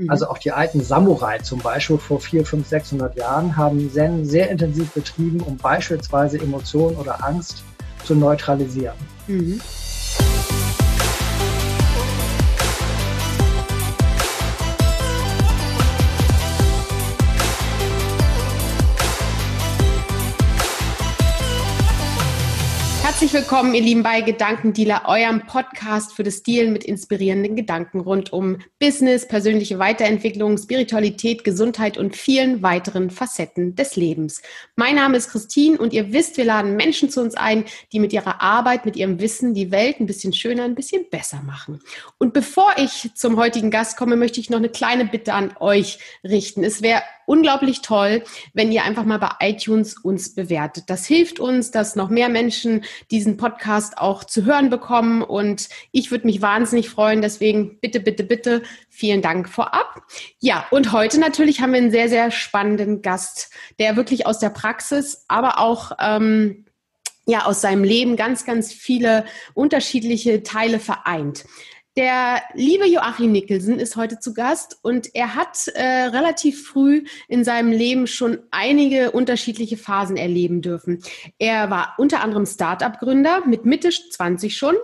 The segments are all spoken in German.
Mhm. Also auch die alten Samurai zum Beispiel vor 400, 500, 600 Jahren haben Zen sehr intensiv betrieben, um beispielsweise Emotionen oder Angst zu neutralisieren. Mhm. Herzlich willkommen, ihr Lieben, bei Gedankendealer, eurem Podcast für das Dealen mit inspirierenden Gedanken rund um Business, persönliche Weiterentwicklung, Spiritualität, Gesundheit und vielen weiteren Facetten des Lebens. Mein Name ist Christine und ihr wisst, wir laden Menschen zu uns ein, die mit ihrer Arbeit, mit ihrem Wissen die Welt ein bisschen schöner, ein bisschen besser machen. Und bevor ich zum heutigen Gast komme, möchte ich noch eine kleine Bitte an euch richten. Es wäre unglaublich toll, wenn ihr einfach mal bei iTunes uns bewertet. Das hilft uns, dass noch mehr Menschen diesen Podcast auch zu hören bekommen und ich würde mich wahnsinnig freuen. Deswegen bitte, bitte, bitte vielen Dank vorab. Ja, und heute natürlich haben wir einen sehr, sehr spannenden Gast, der wirklich aus der Praxis, aber auch ähm, ja aus seinem Leben ganz, ganz viele unterschiedliche Teile vereint. Der liebe Joachim Nicholson ist heute zu Gast und er hat äh, relativ früh in seinem Leben schon einige unterschiedliche Phasen erleben dürfen. Er war unter anderem Start-up-Gründer mit Mitte 20 schon,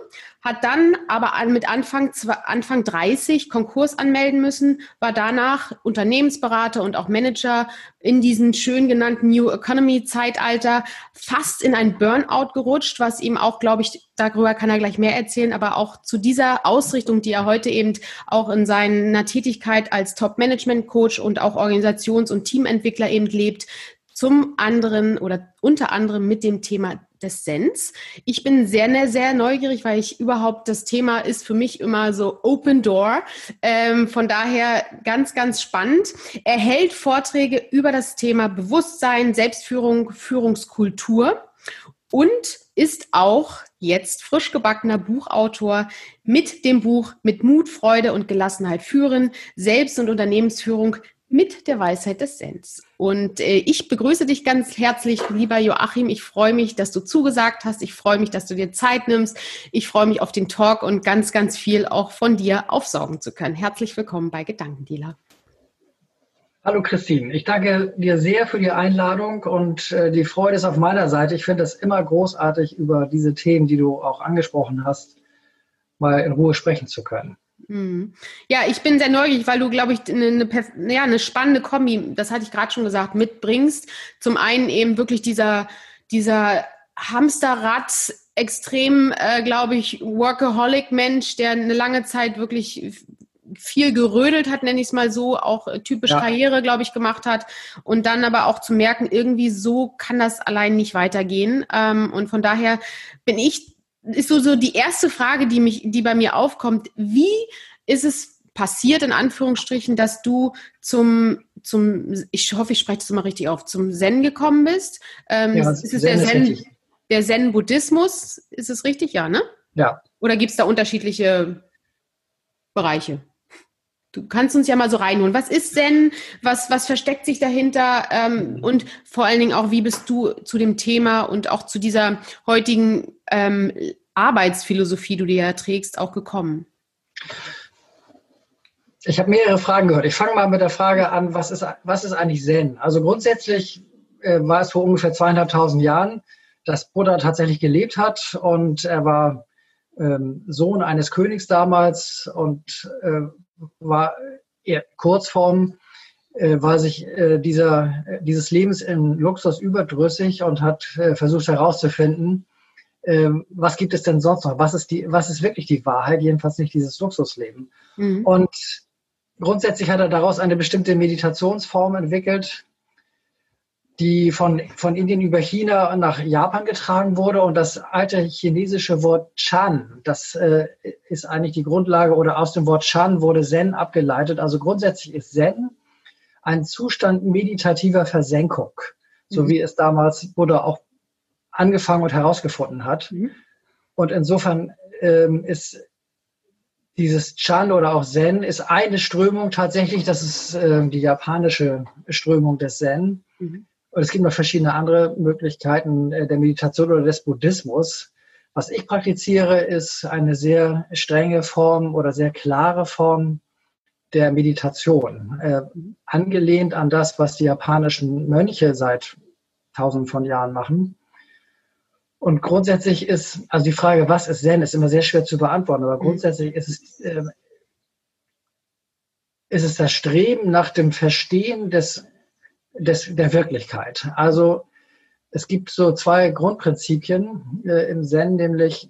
hat dann aber mit Anfang, Anfang 30 Konkurs anmelden müssen, war danach Unternehmensberater und auch Manager in diesen schön genannten New Economy Zeitalter, fast in ein Burnout gerutscht, was ihm auch, glaube ich, darüber kann er gleich mehr erzählen, aber auch zu dieser Ausrichtung, die er heute eben auch in seiner Tätigkeit als Top-Management-Coach und auch Organisations- und Teamentwickler eben lebt, zum anderen oder unter anderem mit dem Thema des Sens. Ich bin sehr, sehr neugierig, weil ich überhaupt das Thema ist für mich immer so Open Door. Ähm, von daher ganz, ganz spannend. Er hält Vorträge über das Thema Bewusstsein, Selbstführung, Führungskultur und ist auch jetzt frisch gebackener Buchautor mit dem Buch Mit Mut, Freude und Gelassenheit führen, Selbst- und Unternehmensführung mit der Weisheit des Sens. Und äh, ich begrüße dich ganz herzlich, lieber Joachim. Ich freue mich, dass du zugesagt hast. Ich freue mich, dass du dir Zeit nimmst. Ich freue mich auf den Talk und ganz, ganz viel auch von dir aufsaugen zu können. Herzlich willkommen bei Gedankendealer. Hallo Christine, ich danke dir sehr für die Einladung und äh, die Freude ist auf meiner Seite. Ich finde es immer großartig, über diese Themen, die du auch angesprochen hast, mal in Ruhe sprechen zu können. Mhm. Ja, ich bin sehr neugierig, weil du, glaube ich, eine, eine, ja, eine spannende Kombi, das hatte ich gerade schon gesagt, mitbringst. Zum einen eben wirklich dieser, dieser Hamsterrad, extrem, äh, glaube ich, Workaholic-Mensch, der eine lange Zeit wirklich viel gerödelt hat, nenne ich es mal so, auch typisch ja. Karriere, glaube ich, gemacht hat und dann aber auch zu merken, irgendwie so kann das allein nicht weitergehen. Ähm, und von daher bin ich ist so, so die erste Frage, die mich, die bei mir aufkommt. Wie ist es passiert, in Anführungsstrichen, dass du zum, zum, ich hoffe, ich spreche das mal richtig auf, zum Zen gekommen bist? Ähm, ja, ist es Zen der Zen, der Zen-Buddhismus? Ist es richtig? Ja, ne? Ja. Oder gibt es da unterschiedliche Bereiche? Du kannst uns ja mal so reinholen. Was ist Zen? Was, was versteckt sich dahinter? Ähm, und vor allen Dingen auch, wie bist du zu dem Thema und auch zu dieser heutigen ähm, Arbeitsphilosophie, die du ja trägst, auch gekommen? Ich habe mehrere Fragen gehört. Ich fange mal mit der Frage an, was ist, was ist eigentlich Zen? Also grundsätzlich äh, war es vor ungefähr zweieinhalbtausend Jahren, dass Buddha tatsächlich gelebt hat und er war ähm, Sohn eines Königs damals und äh, war eher Kurzform, äh, war sich äh, dieser, dieses Lebens in Luxus überdrüssig und hat äh, versucht herauszufinden, äh, was gibt es denn sonst noch? Was ist, die, was ist wirklich die Wahrheit? Jedenfalls nicht dieses Luxusleben. Mhm. Und grundsätzlich hat er daraus eine bestimmte Meditationsform entwickelt, die von, von Indien über China nach Japan getragen wurde. Und das alte chinesische Wort Chan, das äh, ist eigentlich die Grundlage oder aus dem Wort Chan wurde Zen abgeleitet. Also grundsätzlich ist Zen ein Zustand meditativer Versenkung, so mhm. wie es damals Buddha auch angefangen und herausgefunden hat. Mhm. Und insofern ähm, ist dieses Chan oder auch Zen ist eine Strömung tatsächlich, das ist äh, die japanische Strömung des Zen. Mhm. Und es gibt noch verschiedene andere Möglichkeiten äh, der Meditation oder des Buddhismus. Was ich praktiziere, ist eine sehr strenge Form oder sehr klare Form der Meditation, äh, angelehnt an das, was die japanischen Mönche seit tausenden von Jahren machen. Und grundsätzlich ist, also die Frage, was ist Zen, ist immer sehr schwer zu beantworten, aber grundsätzlich ist es, äh, ist es das Streben nach dem Verstehen des, des, der Wirklichkeit. Also es gibt so zwei Grundprinzipien äh, im Zen, nämlich,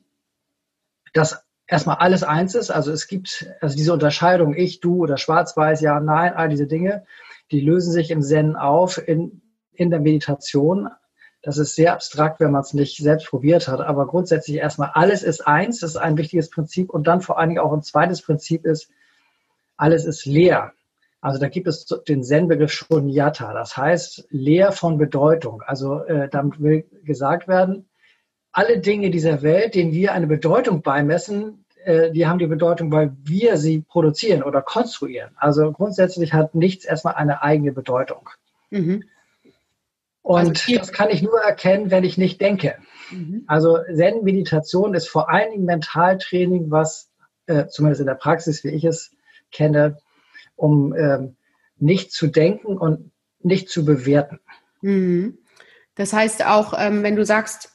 dass erstmal alles eins ist. Also es gibt also diese Unterscheidung ich, du oder schwarz-weiß, ja, nein, all diese Dinge, die lösen sich im Zen auf in, in der Meditation. Das ist sehr abstrakt, wenn man es nicht selbst probiert hat. Aber grundsätzlich erstmal alles ist eins, das ist ein wichtiges Prinzip. Und dann vor allen Dingen auch ein zweites Prinzip ist, alles ist leer. Also da gibt es den Zen-Begriff Shunyata, das heißt leer von Bedeutung. Also äh, damit will gesagt werden, alle Dinge dieser Welt, denen wir eine Bedeutung beimessen, äh, die haben die Bedeutung, weil wir sie produzieren oder konstruieren. Also grundsätzlich hat nichts erstmal eine eigene Bedeutung. Mhm. Und also das kann ich nur erkennen, wenn ich nicht denke. Mhm. Also Zen-Meditation ist vor allen Dingen Mentaltraining, was äh, zumindest in der Praxis, wie ich es kenne, um ähm, nicht zu denken und nicht zu bewerten. Mhm. Das heißt auch, ähm, wenn du sagst,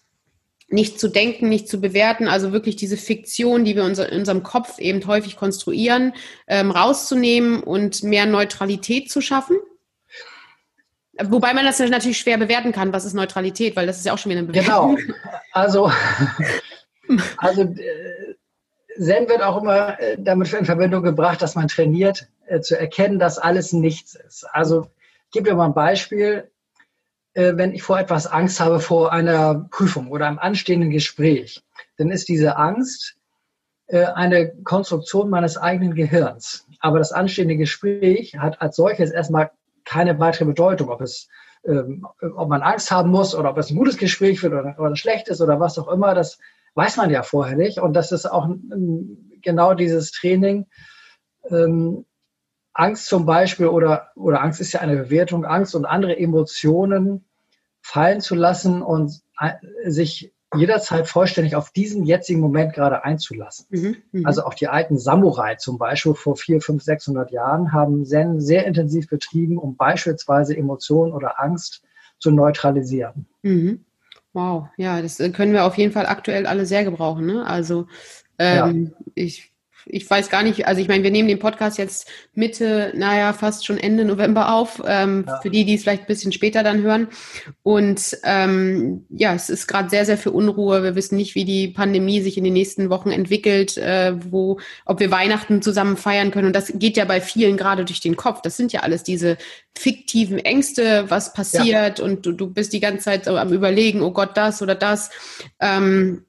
nicht zu denken, nicht zu bewerten, also wirklich diese Fiktion, die wir in unserem Kopf eben häufig konstruieren, ähm, rauszunehmen und mehr Neutralität zu schaffen? Wobei man das natürlich schwer bewerten kann, was ist Neutralität, weil das ist ja auch schon wieder eine Bewertung. Genau. Also, also äh, Zen wird auch immer äh, damit in Verbindung gebracht, dass man trainiert, äh, zu erkennen, dass alles nichts ist. Also ich gebe dir mal ein Beispiel. Äh, wenn ich vor etwas Angst habe, vor einer Prüfung oder einem anstehenden Gespräch, dann ist diese Angst äh, eine Konstruktion meines eigenen Gehirns. Aber das anstehende Gespräch hat als solches erstmal keine weitere Bedeutung, ob es ähm, ob man Angst haben muss oder ob es ein gutes Gespräch wird oder, ein schlechtes oder was auch immer, das weiß man ja vorher nicht. Und das ist auch genau dieses Training, ähm, Angst zum Beispiel oder, oder Angst ist ja eine Bewertung, Angst und andere Emotionen fallen zu lassen und sich jederzeit vollständig auf diesen jetzigen Moment gerade einzulassen. Mhm, mh. Also auch die alten Samurai zum Beispiel vor vier, fünf, 600 Jahren haben Zen sehr intensiv betrieben, um beispielsweise Emotionen oder Angst zu neutralisieren. Mhm. Wow, ja, das äh, können wir auf jeden Fall aktuell alle sehr gebrauchen. Ne? Also ähm, ja. ich ich weiß gar nicht, also ich meine, wir nehmen den Podcast jetzt Mitte, naja, fast schon Ende November auf, ähm, ja. für die, die es vielleicht ein bisschen später dann hören. Und ähm, ja, es ist gerade sehr, sehr viel Unruhe. Wir wissen nicht, wie die Pandemie sich in den nächsten Wochen entwickelt, äh, wo, ob wir Weihnachten zusammen feiern können. Und das geht ja bei vielen gerade durch den Kopf. Das sind ja alles diese fiktiven Ängste, was passiert ja. und du, du bist die ganze Zeit am überlegen, oh Gott, das oder das. Ähm,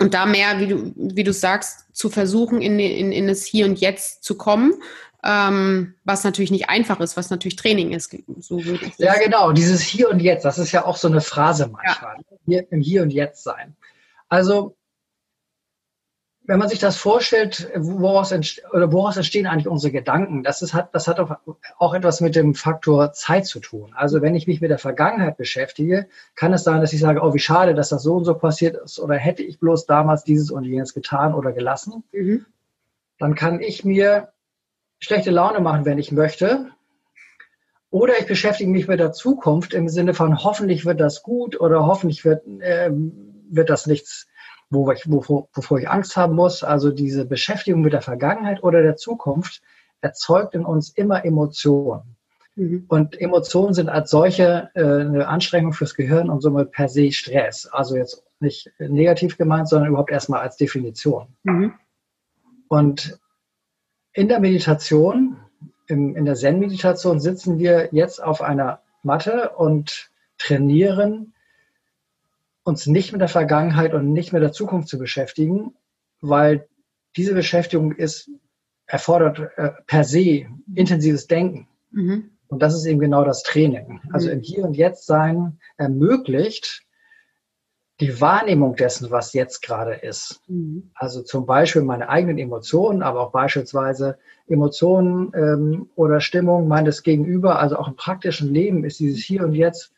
und da mehr, wie du, wie du sagst, zu versuchen, in, in, in das Hier und Jetzt zu kommen, ähm, was natürlich nicht einfach ist, was natürlich Training ist. So würde ich ja, genau, dieses Hier und Jetzt, das ist ja auch so eine Phrase manchmal, ja. Hier, im Hier und Jetzt sein. Also wenn man sich das vorstellt, woraus, oder woraus entstehen eigentlich unsere Gedanken, das, ist, hat, das hat auch, auch etwas mit dem Faktor Zeit zu tun. Also wenn ich mich mit der Vergangenheit beschäftige, kann es sein, dass ich sage, oh, wie schade, dass das so und so passiert ist oder hätte ich bloß damals dieses und jenes getan oder gelassen. Mhm. Dann kann ich mir schlechte Laune machen, wenn ich möchte. Oder ich beschäftige mich mit der Zukunft im Sinne von hoffentlich wird das gut oder hoffentlich wird, äh, wird das nichts wo ich, wovor, wovor ich Angst haben muss. Also diese Beschäftigung mit der Vergangenheit oder der Zukunft erzeugt in uns immer Emotionen. Mhm. Und Emotionen sind als solche äh, eine Anstrengung fürs Gehirn und somit per se Stress. Also jetzt nicht negativ gemeint, sondern überhaupt erstmal als Definition. Mhm. Und in der Meditation, im, in der Zen-Meditation sitzen wir jetzt auf einer Matte und trainieren uns nicht mit der Vergangenheit und nicht mit der Zukunft zu beschäftigen, weil diese Beschäftigung ist, erfordert äh, per se intensives Denken. Mhm. Und das ist eben genau das Training. Also mhm. im Hier und Jetzt sein ermöglicht die Wahrnehmung dessen, was jetzt gerade ist. Mhm. Also zum Beispiel meine eigenen Emotionen, aber auch beispielsweise Emotionen ähm, oder Stimmung meines Gegenüber. Also auch im praktischen Leben ist dieses Hier und Jetzt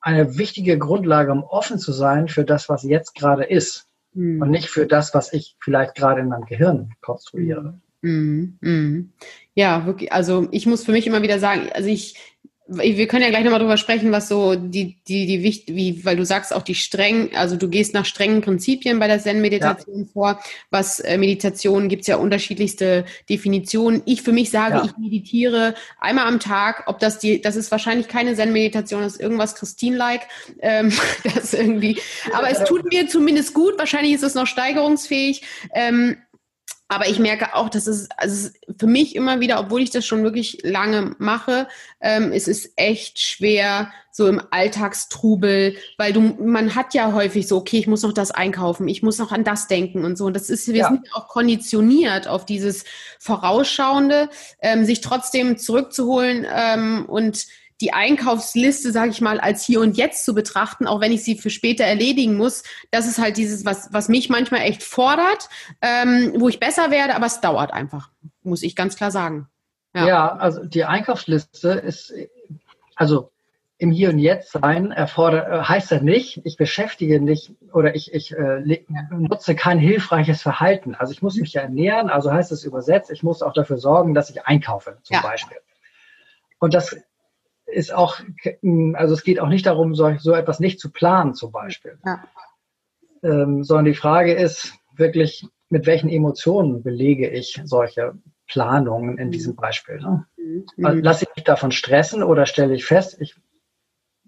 eine wichtige Grundlage, um offen zu sein für das, was jetzt gerade ist mhm. und nicht für das, was ich vielleicht gerade in meinem Gehirn konstruiere. Mm, mm. Ja, wirklich. Also ich muss für mich immer wieder sagen, also ich, wir können ja gleich nochmal drüber sprechen, was so die, die, die Wicht, wie, weil du sagst auch die streng, also du gehst nach strengen Prinzipien bei der Zen-Meditation ja. vor. Was äh, Meditation gibt's ja unterschiedlichste Definitionen. Ich für mich sage, ja. ich meditiere einmal am Tag, ob das die, das ist wahrscheinlich keine Zen-Meditation, das ist irgendwas Christine-like. Ähm, das irgendwie, aber es tut mir zumindest gut, wahrscheinlich ist es noch steigerungsfähig. Ähm, aber ich merke auch, dass es, also für mich immer wieder, obwohl ich das schon wirklich lange mache, ähm, es ist echt schwer, so im Alltagstrubel, weil du, man hat ja häufig so, okay, ich muss noch das einkaufen, ich muss noch an das denken und so. Und das ist, wir ja. sind auch konditioniert auf dieses Vorausschauende, ähm, sich trotzdem zurückzuholen ähm, und die Einkaufsliste, sage ich mal, als hier und jetzt zu betrachten, auch wenn ich sie für später erledigen muss. Das ist halt dieses, was, was mich manchmal echt fordert, ähm, wo ich besser werde, aber es dauert einfach, muss ich ganz klar sagen. Ja, ja also die Einkaufsliste ist, also im Hier und Jetzt sein erfordert, äh, heißt das nicht, ich beschäftige nicht oder ich, ich äh, nutze kein hilfreiches Verhalten. Also ich muss mich ja ernähren, also heißt es übersetzt, ich muss auch dafür sorgen, dass ich einkaufe, zum ja. Beispiel. Und das ist auch, also es geht auch nicht darum, so, so etwas nicht zu planen zum Beispiel. Ja. Ähm, sondern die Frage ist wirklich, mit welchen Emotionen belege ich solche Planungen in diesem Beispiel. Ne? Mhm. Also lasse ich mich davon stressen oder stelle ich fest, ich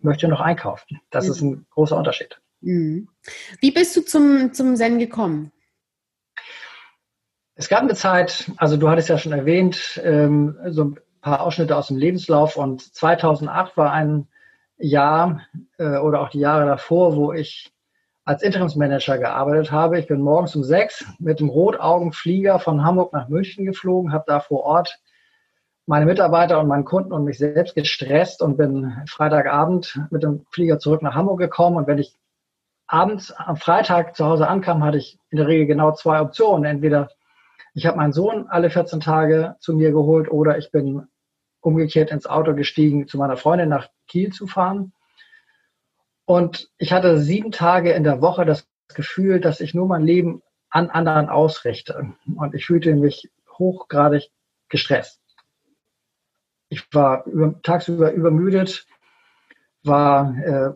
möchte noch einkaufen. Das mhm. ist ein großer Unterschied. Mhm. Wie bist du zum, zum Zen gekommen? Es gab eine Zeit, also du hattest ja schon erwähnt, ähm, so paar Ausschnitte aus dem Lebenslauf und 2008 war ein Jahr äh, oder auch die Jahre davor, wo ich als Interimsmanager gearbeitet habe. Ich bin morgens um sechs mit dem Rotaugenflieger von Hamburg nach München geflogen, habe da vor Ort meine Mitarbeiter und meinen Kunden und mich selbst gestresst und bin Freitagabend mit dem Flieger zurück nach Hamburg gekommen. Und wenn ich abends am Freitag zu Hause ankam, hatte ich in der Regel genau zwei Optionen. Entweder ich habe meinen Sohn alle 14 Tage zu mir geholt oder ich bin umgekehrt ins Auto gestiegen, zu meiner Freundin nach Kiel zu fahren. Und ich hatte sieben Tage in der Woche das Gefühl, dass ich nur mein Leben an anderen ausrichte. Und ich fühlte mich hochgradig gestresst. Ich war über, tagsüber übermüdet, war äh,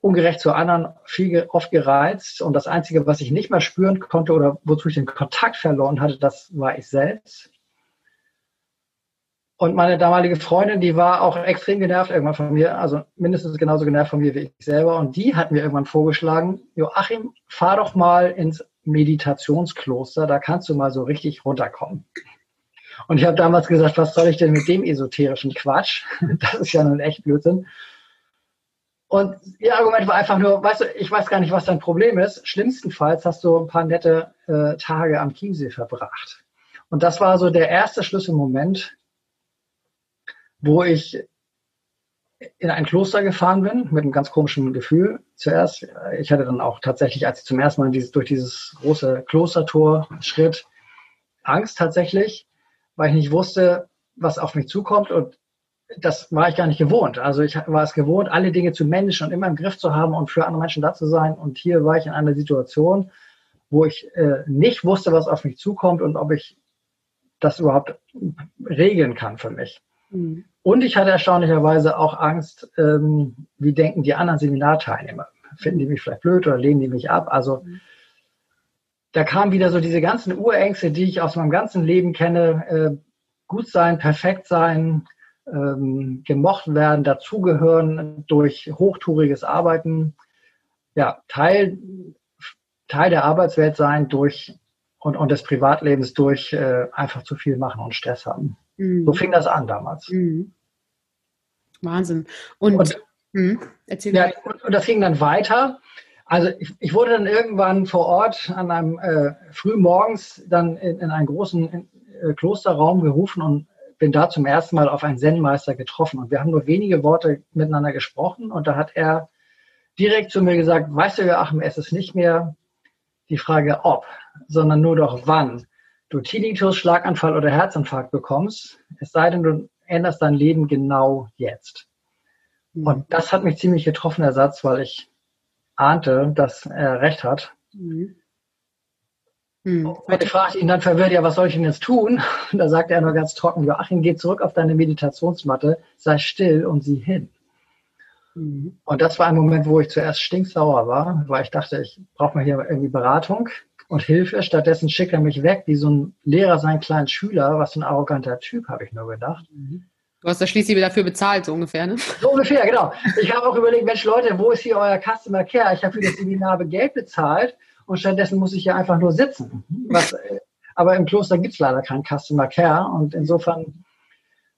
ungerecht zu anderen, viel, oft gereizt. Und das Einzige, was ich nicht mehr spüren konnte oder wozu ich den Kontakt verloren hatte, das war ich selbst. Und meine damalige Freundin, die war auch extrem genervt irgendwann von mir, also mindestens genauso genervt von mir wie ich selber. Und die hat mir irgendwann vorgeschlagen, Joachim, fahr doch mal ins Meditationskloster, da kannst du mal so richtig runterkommen. Und ich habe damals gesagt, was soll ich denn mit dem esoterischen Quatsch? Das ist ja nun echt Blödsinn. Und ihr Argument war einfach nur, weißt du, ich weiß gar nicht, was dein Problem ist. Schlimmstenfalls hast du ein paar nette äh, Tage am Chiemsee verbracht. Und das war so der erste Schlüsselmoment, wo ich in ein Kloster gefahren bin mit einem ganz komischen Gefühl. Zuerst, ich hatte dann auch tatsächlich, als ich zum ersten Mal dieses, durch dieses große Klostertor schritt, Angst tatsächlich, weil ich nicht wusste, was auf mich zukommt und das war ich gar nicht gewohnt. Also ich war es gewohnt, alle Dinge zu managen und immer im Griff zu haben und für andere Menschen da zu sein. Und hier war ich in einer Situation, wo ich äh, nicht wusste, was auf mich zukommt und ob ich das überhaupt regeln kann für mich. Mhm. Und ich hatte erstaunlicherweise auch Angst, ähm, wie denken die anderen Seminarteilnehmer? Finden die mich vielleicht blöd oder lehnen die mich ab? Also mhm. da kamen wieder so diese ganzen Urängste, die ich aus meinem ganzen Leben kenne. Äh, gut sein, perfekt sein, ähm, gemocht werden, dazugehören durch hochtouriges Arbeiten. Ja, Teil, Teil der Arbeitswelt sein durch und, und des Privatlebens durch äh, einfach zu viel machen und Stress haben. Mhm. So fing das an damals. Mhm. Wahnsinn. Und, und, mh, erzähl ja, und, und, das ging dann weiter. Also ich, ich, wurde dann irgendwann vor Ort an einem äh, früh morgens dann in, in einen großen in, äh, Klosterraum gerufen und bin da zum ersten Mal auf einen Zen-Meister getroffen. Und wir haben nur wenige Worte miteinander gesprochen. Und da hat er direkt zu mir gesagt, weißt du, Joachim, es ist nicht mehr die Frage ob, sondern nur doch wann du Tinnitus, Schlaganfall oder Herzinfarkt bekommst, es sei denn, du änderst dein Leben genau jetzt. Mhm. Und das hat mich ziemlich getroffen, der Satz, weil ich ahnte, dass er recht hat. Mhm. Mhm. Und ich fragte ihn dann verwirrt, ja, was soll ich denn jetzt tun? Und da sagte er nur ganz trocken, Joachim, geh zurück auf deine Meditationsmatte, sei still und sieh hin. Mhm. Und das war ein Moment, wo ich zuerst stinksauer war, weil ich dachte, ich brauche mal hier irgendwie Beratung und Hilfe. Stattdessen schickt er mich weg, wie so ein Lehrer seinen kleinen Schüler. Was für ein arroganter Typ, habe ich nur gedacht. Mhm. Du hast ja schließlich dafür bezahlt, so ungefähr, ne? So ungefähr, genau. Ich habe auch überlegt, Mensch, Leute, wo ist hier euer Customer Care? Ich habe für das Seminar Geld bezahlt und stattdessen muss ich hier einfach nur sitzen. Was, äh, aber im Kloster gibt es leider keinen Customer Care und insofern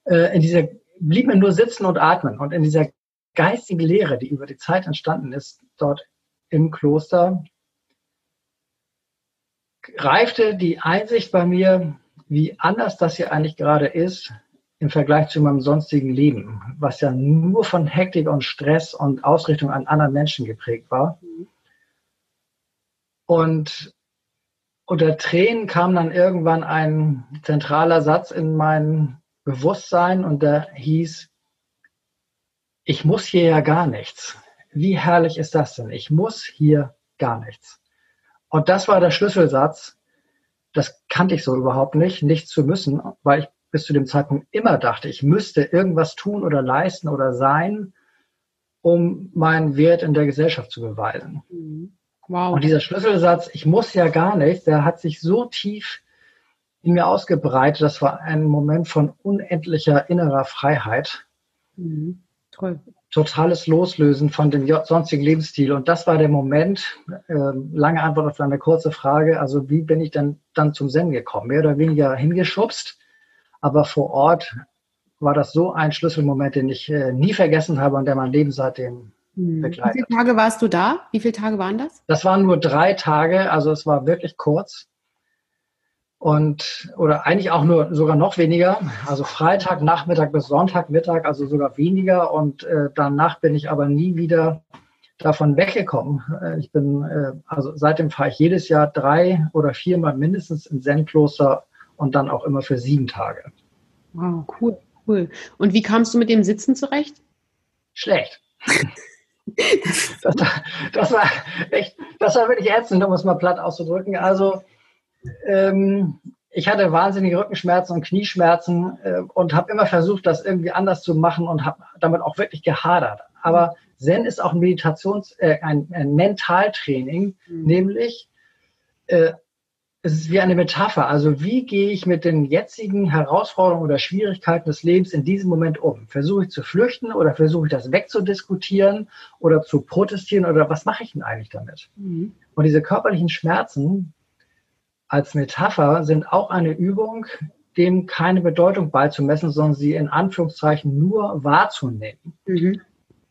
äh, in dieser blieb mir nur sitzen und atmen und in dieser geistigen Lehre, die über die Zeit entstanden ist, dort im Kloster, reifte die Einsicht bei mir, wie anders das hier eigentlich gerade ist im Vergleich zu meinem sonstigen Leben, was ja nur von Hektik und Stress und Ausrichtung an anderen Menschen geprägt war. Und unter Tränen kam dann irgendwann ein zentraler Satz in mein Bewusstsein und der hieß, ich muss hier ja gar nichts. Wie herrlich ist das denn? Ich muss hier gar nichts. Und das war der Schlüsselsatz. Das kannte ich so überhaupt nicht, nichts zu müssen, weil ich bis zu dem Zeitpunkt immer dachte, ich müsste irgendwas tun oder leisten oder sein, um meinen Wert in der Gesellschaft zu beweisen. Mhm. Wow. Und dieser Schlüsselsatz, ich muss ja gar nichts, der hat sich so tief in mir ausgebreitet, das war ein Moment von unendlicher innerer Freiheit. Mhm. Toll totales Loslösen von dem sonstigen Lebensstil. Und das war der Moment, äh, lange Antwort auf eine kurze Frage, also wie bin ich denn dann zum Zen gekommen? Mehr oder weniger hingeschubst, aber vor Ort war das so ein Schlüsselmoment, den ich äh, nie vergessen habe und der mein Leben seitdem hm. begleitet. Wie viele Tage warst du da? Wie viele Tage waren das? Das waren nur drei Tage, also es war wirklich kurz und oder eigentlich auch nur sogar noch weniger. Also Freitag, Nachmittag bis Sonntag, Mittag, also sogar weniger. Und äh, danach bin ich aber nie wieder davon weggekommen. Äh, ich bin, äh, also seitdem fahre ich jedes Jahr drei oder viermal mindestens ins Zen-Kloster und dann auch immer für sieben Tage. Wow, cool, cool. Und wie kamst du mit dem Sitzen zurecht? Schlecht. das, das, war echt, das war wirklich ätzend, um es mal platt auszudrücken. Also ähm, ich hatte wahnsinnige Rückenschmerzen und Knieschmerzen äh, und habe immer versucht, das irgendwie anders zu machen und habe damit auch wirklich gehadert. Aber Zen ist auch ein Meditations-, äh, ein, ein Mentaltraining, mhm. nämlich äh, es ist wie eine Metapher. Also wie gehe ich mit den jetzigen Herausforderungen oder Schwierigkeiten des Lebens in diesem Moment um? Versuche ich zu flüchten oder versuche ich das wegzudiskutieren oder zu protestieren oder was mache ich denn eigentlich damit? Mhm. Und diese körperlichen Schmerzen, als Metapher sind auch eine Übung, dem keine Bedeutung beizumessen, sondern sie in Anführungszeichen nur wahrzunehmen. Mhm.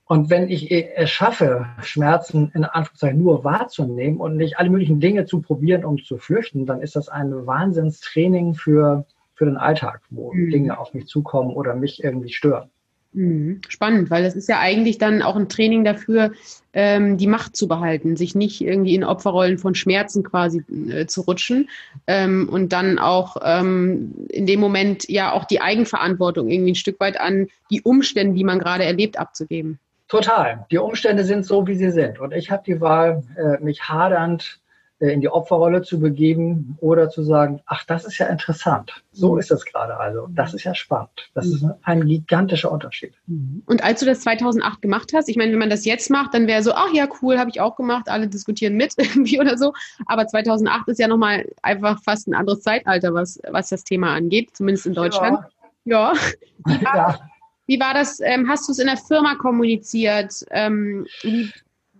Und wenn ich es schaffe, Schmerzen in Anführungszeichen nur wahrzunehmen und nicht alle möglichen Dinge zu probieren, um zu flüchten, dann ist das ein Wahnsinnstraining für, für den Alltag, wo mhm. Dinge auf mich zukommen oder mich irgendwie stören. Mhm. Spannend, weil es ist ja eigentlich dann auch ein Training dafür, ähm, die Macht zu behalten, sich nicht irgendwie in Opferrollen von Schmerzen quasi äh, zu rutschen ähm, und dann auch ähm, in dem Moment ja auch die Eigenverantwortung irgendwie ein Stück weit an die Umstände, die man gerade erlebt, abzugeben. Total. Die Umstände sind so, wie sie sind. Und ich habe die Wahl, äh, mich hadernd in die Opferrolle zu begeben oder zu sagen, ach, das ist ja interessant. So mhm. ist es gerade also. Das ist ja spannend. Das ist ein gigantischer Unterschied. Mhm. Und als du das 2008 gemacht hast, ich meine, wenn man das jetzt macht, dann wäre so, ach ja, cool, habe ich auch gemacht, alle diskutieren mit irgendwie oder so. Aber 2008 ist ja nochmal einfach fast ein anderes Zeitalter, was, was das Thema angeht, zumindest in Deutschland. Ja. ja. Wie, war, ja. wie war das? Ähm, hast du es in der Firma kommuniziert? Ähm, wie,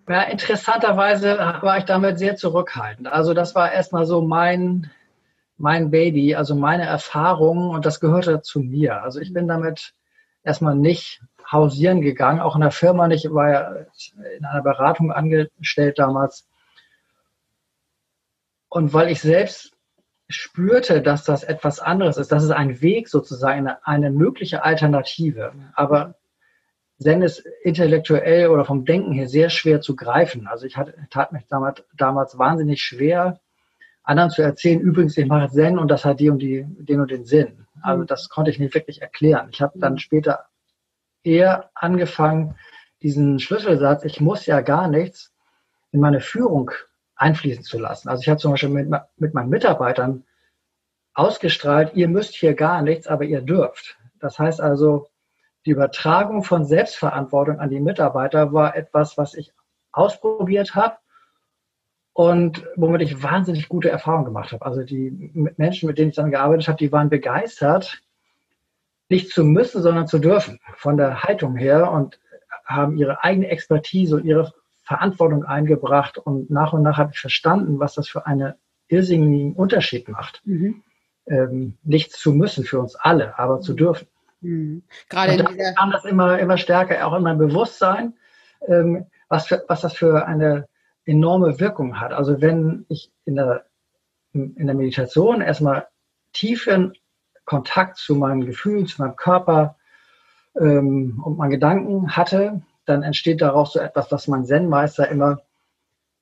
ja, interessanterweise war ich damit sehr zurückhaltend. Also das war erstmal so mein, mein Baby, also meine Erfahrung und das gehörte zu mir. Also ich bin damit erstmal nicht hausieren gegangen, auch in der Firma nicht, ich war ja in einer Beratung angestellt damals. Und weil ich selbst spürte, dass das etwas anderes ist, das ist ein Weg sozusagen, eine, eine mögliche Alternative. Aber Zen ist intellektuell oder vom Denken her sehr schwer zu greifen. Also ich hatte, tat mich damals, damals wahnsinnig schwer, anderen zu erzählen, übrigens, ich mache Zen und das hat die und die, den und den Sinn. Also mhm. das konnte ich nicht wirklich erklären. Ich habe dann mhm. später eher angefangen, diesen Schlüsselsatz, ich muss ja gar nichts, in meine Führung einfließen zu lassen. Also ich habe zum Beispiel mit, mit meinen Mitarbeitern ausgestrahlt, ihr müsst hier gar nichts, aber ihr dürft. Das heißt also, die Übertragung von Selbstverantwortung an die Mitarbeiter war etwas, was ich ausprobiert habe und womit ich wahnsinnig gute Erfahrungen gemacht habe. Also die Menschen, mit denen ich dann gearbeitet habe, die waren begeistert, nicht zu müssen, sondern zu dürfen von der Haltung her und haben ihre eigene Expertise und ihre Verantwortung eingebracht und nach und nach habe ich verstanden, was das für einen irrsinnigen Unterschied macht. Mhm. Ähm, nichts zu müssen für uns alle, aber zu dürfen. Mhm. Gerade und dann kam das immer, immer stärker auch in mein Bewusstsein, ähm, was, für, was das für eine enorme Wirkung hat. Also wenn ich in der, in der Meditation erstmal tiefen Kontakt zu meinen Gefühlen, zu meinem Körper ähm, und meinen Gedanken hatte, dann entsteht daraus so etwas, was mein Zen-Meister immer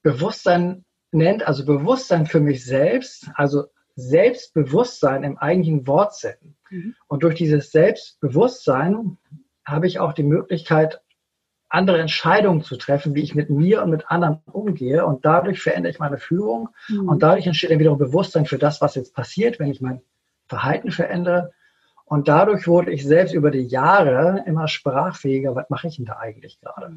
Bewusstsein nennt, also Bewusstsein für mich selbst, also Selbstbewusstsein im eigentlichen Wortsinn. Mhm. Und durch dieses Selbstbewusstsein habe ich auch die Möglichkeit, andere Entscheidungen zu treffen, wie ich mit mir und mit anderen umgehe. Und dadurch verändere ich meine Führung. Mhm. Und dadurch entsteht dann wiederum Bewusstsein für das, was jetzt passiert, wenn ich mein Verhalten verändere. Und dadurch wurde ich selbst über die Jahre immer sprachfähiger. Was mache ich denn da eigentlich gerade?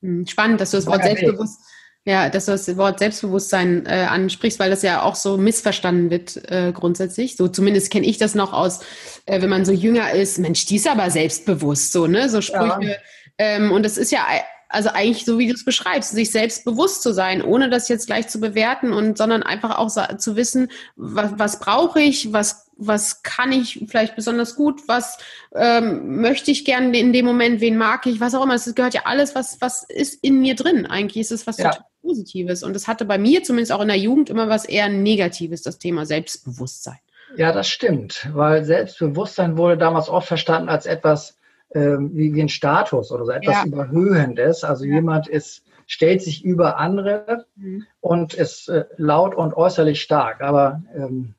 Hm, spannend, dass du das Wort selbstbewusst, ja, dass du das Wort Selbstbewusstsein äh, ansprichst, weil das ja auch so missverstanden wird äh, grundsätzlich. So zumindest kenne ich das noch aus, äh, wenn man so jünger ist. Mensch, die ist aber selbstbewusst, so ne, so Sprüche. Ja. Ähm, und das ist ja also eigentlich so wie du es beschreibst, sich selbst bewusst zu sein, ohne das jetzt gleich zu bewerten und sondern einfach auch zu wissen, was, was brauche ich, was was kann ich vielleicht besonders gut, was ähm, möchte ich gerne in dem Moment, wen mag ich, was auch immer. Es gehört ja alles, was was ist in mir drin. Eigentlich ist es was ja. total Positives und es hatte bei mir zumindest auch in der Jugend immer was eher Negatives, das Thema Selbstbewusstsein. Ja, das stimmt, weil Selbstbewusstsein wurde damals oft verstanden als etwas ähm, wie, wie ein Status oder so etwas ja. Überhöhendes. Also ja. jemand ist, stellt sich über andere mhm. und ist äh, laut und äußerlich stark. Aber ähm,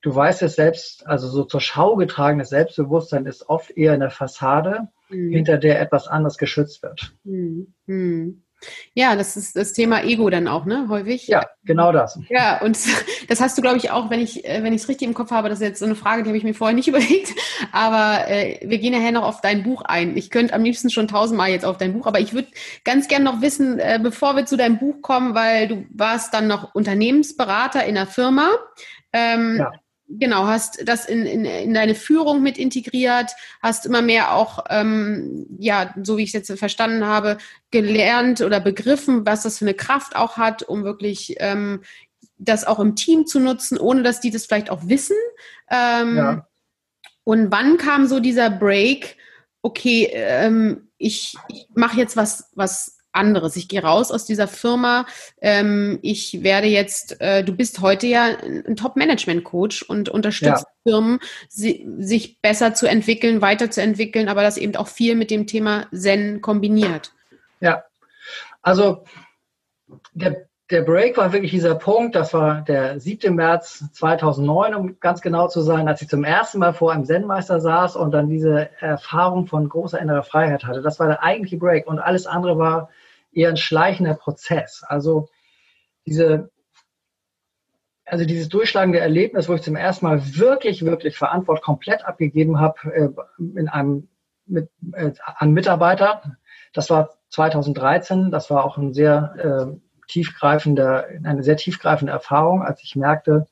du weißt es selbst, also so zur Schau getragenes Selbstbewusstsein ist oft eher eine Fassade, mhm. hinter der etwas anderes geschützt wird. Mhm. Ja, das ist das Thema Ego dann auch, ne? Häufig. Ja, genau das. Ja, und das hast du, glaube ich, auch, wenn ich, äh, wenn ich es richtig im Kopf habe, das ist jetzt so eine Frage, die habe ich mir vorher nicht überlegt. Aber äh, wir gehen nachher noch auf dein Buch ein. Ich könnte am liebsten schon tausendmal jetzt auf dein Buch, aber ich würde ganz gern noch wissen, äh, bevor wir zu deinem Buch kommen, weil du warst dann noch Unternehmensberater in einer Firma. Ähm, ja genau, hast das in, in, in deine Führung mit integriert, hast immer mehr auch, ähm, ja, so wie ich es jetzt verstanden habe, gelernt oder begriffen, was das für eine Kraft auch hat, um wirklich ähm, das auch im Team zu nutzen, ohne dass die das vielleicht auch wissen. Ähm, ja. Und wann kam so dieser Break? Okay, ähm, ich, ich mache jetzt was, was anderes. Ich gehe raus aus dieser Firma. Ähm, ich werde jetzt, äh, du bist heute ja ein Top-Management-Coach und unterstützt ja. Firmen, sie, sich besser zu entwickeln, weiterzuentwickeln, aber das eben auch viel mit dem Thema Zen kombiniert. Ja, also der, der Break war wirklich dieser Punkt, das war der 7. März 2009, um ganz genau zu sein, als ich zum ersten Mal vor einem Zen-Meister saß und dann diese Erfahrung von großer innerer Freiheit hatte. Das war der eigentliche Break und alles andere war eher ein schleichender Prozess. Also diese, also dieses durchschlagende Erlebnis, wo ich zum ersten Mal wirklich, wirklich Verantwortung komplett abgegeben habe äh, in einem mit, äh, an Mitarbeiter. Das war 2013. Das war auch ein sehr äh, tiefgreifender, eine sehr tiefgreifende Erfahrung, als ich merkte,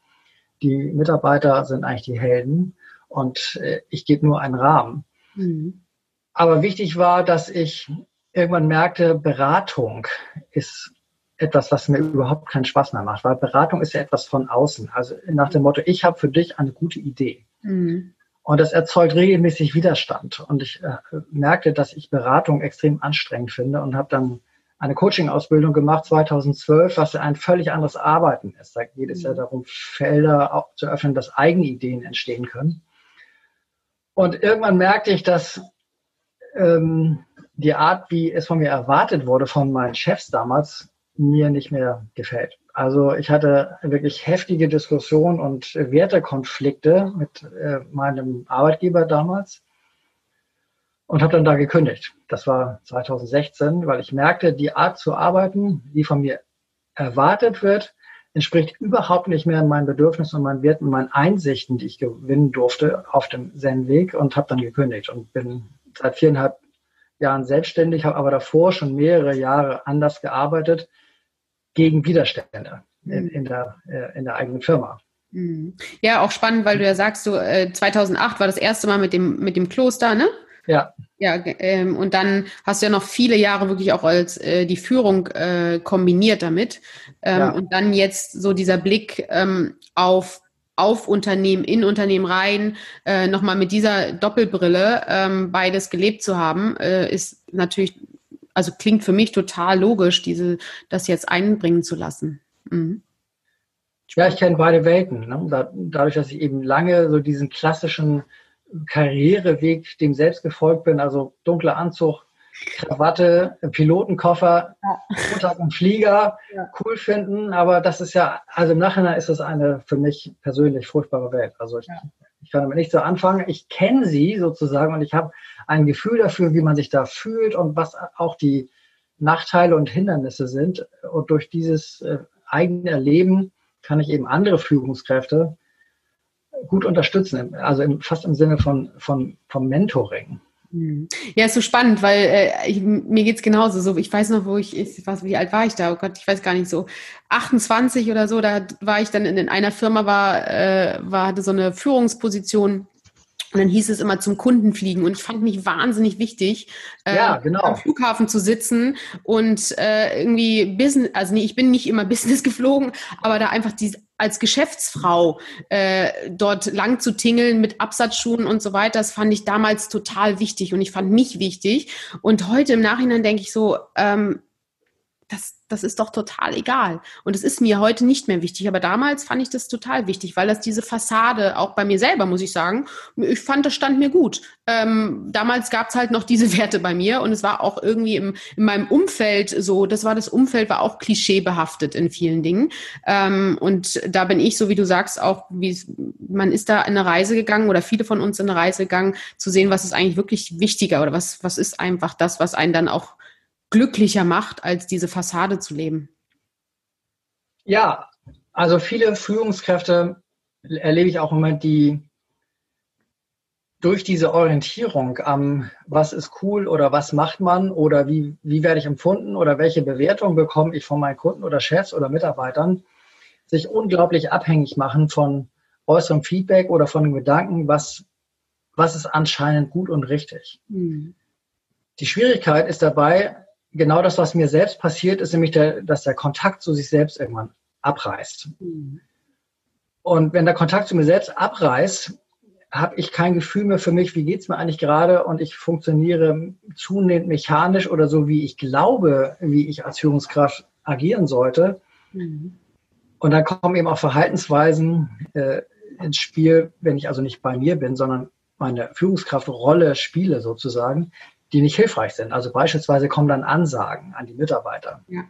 die Mitarbeiter sind eigentlich die Helden und äh, ich gebe nur einen Rahmen. Mhm. Aber wichtig war, dass ich irgendwann merkte, Beratung ist etwas, was mir überhaupt keinen Spaß mehr macht, weil Beratung ist ja etwas von außen. Also nach dem Motto, ich habe für dich eine gute Idee. Mhm. Und das erzeugt regelmäßig Widerstand. Und ich äh, merkte, dass ich Beratung extrem anstrengend finde und habe dann eine Coaching-Ausbildung gemacht 2012, was ja ein völlig anderes Arbeiten ist. Da geht es ja mhm. darum, Felder zu öffnen, dass eigene Ideen entstehen können. Und irgendwann merkte ich, dass ähm, die Art, wie es von mir erwartet wurde, von meinen Chefs damals, mir nicht mehr gefällt. Also ich hatte wirklich heftige Diskussionen und Wertekonflikte mit äh, meinem Arbeitgeber damals und habe dann da gekündigt. Das war 2016, weil ich merkte, die Art zu arbeiten, die von mir erwartet wird, entspricht überhaupt nicht mehr meinen Bedürfnissen und meinen Werten meinen Einsichten, die ich gewinnen durfte auf dem Zen-Weg und habe dann gekündigt und bin seit viereinhalb Jahren selbstständig, habe aber davor schon mehrere Jahre anders gearbeitet gegen Widerstände in, in, der, äh, in der eigenen Firma. Mhm. Ja, auch spannend, weil du ja sagst, äh, 2008 war das erste Mal mit dem, mit dem Kloster, ne? Ja. Ja, ähm, und dann hast du ja noch viele Jahre wirklich auch als äh, die Führung äh, kombiniert damit. Ähm, ja. Und dann jetzt so dieser Blick ähm, auf auf Unternehmen, in Unternehmen rein, äh, nochmal mit dieser Doppelbrille ähm, beides gelebt zu haben, äh, ist natürlich, also klingt für mich total logisch, diese, das jetzt einbringen zu lassen. Mhm. Ja, ich kenne beide Welten. Ne? dadurch, dass ich eben lange so diesen klassischen Karriereweg dem selbst gefolgt bin, also dunkler Anzug, Krawatte, Pilotenkoffer, ja. Montag im Flieger, ja. cool finden, aber das ist ja, also im Nachhinein ist das eine für mich persönlich furchtbare Welt. Also ich, ja. ich kann damit nicht so anfangen. Ich kenne sie sozusagen und ich habe ein Gefühl dafür, wie man sich da fühlt und was auch die Nachteile und Hindernisse sind. Und durch dieses äh, eigene Erleben kann ich eben andere Führungskräfte gut unterstützen, also im, fast im Sinne von, von, vom Mentoring. Hm. Ja, ist so spannend, weil äh, ich, mir geht's genauso. So, ich weiß noch, wo ich, ich was, wie alt war ich da? Oh Gott, ich weiß gar nicht so. 28 oder so, da war ich dann in, in einer Firma, war, äh, war, hatte so eine Führungsposition und dann hieß es immer zum Kunden fliegen. Und ich fand mich wahnsinnig wichtig, äh, ja, genau. am Flughafen zu sitzen und äh, irgendwie Business, also nee, ich bin nicht immer Business geflogen, aber da einfach die, als Geschäftsfrau äh, dort lang zu tingeln mit Absatzschuhen und so weiter, das fand ich damals total wichtig und ich fand mich wichtig. Und heute im Nachhinein denke ich so, ähm, das, das ist doch total egal. Und es ist mir heute nicht mehr wichtig. Aber damals fand ich das total wichtig, weil das diese Fassade, auch bei mir selber, muss ich sagen, ich fand, das stand mir gut. Ähm, damals gab es halt noch diese Werte bei mir und es war auch irgendwie im, in meinem Umfeld so, das war das Umfeld, war auch klischeebehaftet in vielen Dingen. Ähm, und da bin ich, so wie du sagst, auch, wie man ist da in eine Reise gegangen oder viele von uns in eine Reise gegangen, zu sehen, was ist eigentlich wirklich wichtiger oder was, was ist einfach das, was einen dann auch glücklicher macht, als diese Fassade zu leben? Ja, also viele Führungskräfte erlebe ich auch immer, die durch diese Orientierung am, was ist cool oder was macht man oder wie, wie werde ich empfunden oder welche Bewertung bekomme ich von meinen Kunden oder Chefs oder Mitarbeitern, sich unglaublich abhängig machen von äußerem Feedback oder von dem Gedanken, was, was ist anscheinend gut und richtig. Mhm. Die Schwierigkeit ist dabei, genau das, was mir selbst passiert, ist nämlich, der, dass der Kontakt zu sich selbst irgendwann abreißt. Und wenn der Kontakt zu mir selbst abreißt, habe ich kein Gefühl mehr für mich, wie geht es mir eigentlich gerade und ich funktioniere zunehmend mechanisch oder so, wie ich glaube, wie ich als Führungskraft agieren sollte. Mhm. Und dann kommen eben auch Verhaltensweisen äh, ins Spiel, wenn ich also nicht bei mir bin, sondern meine Führungskraftrolle spiele sozusagen, die nicht hilfreich sind. Also beispielsweise kommen dann Ansagen an die Mitarbeiter. Ja.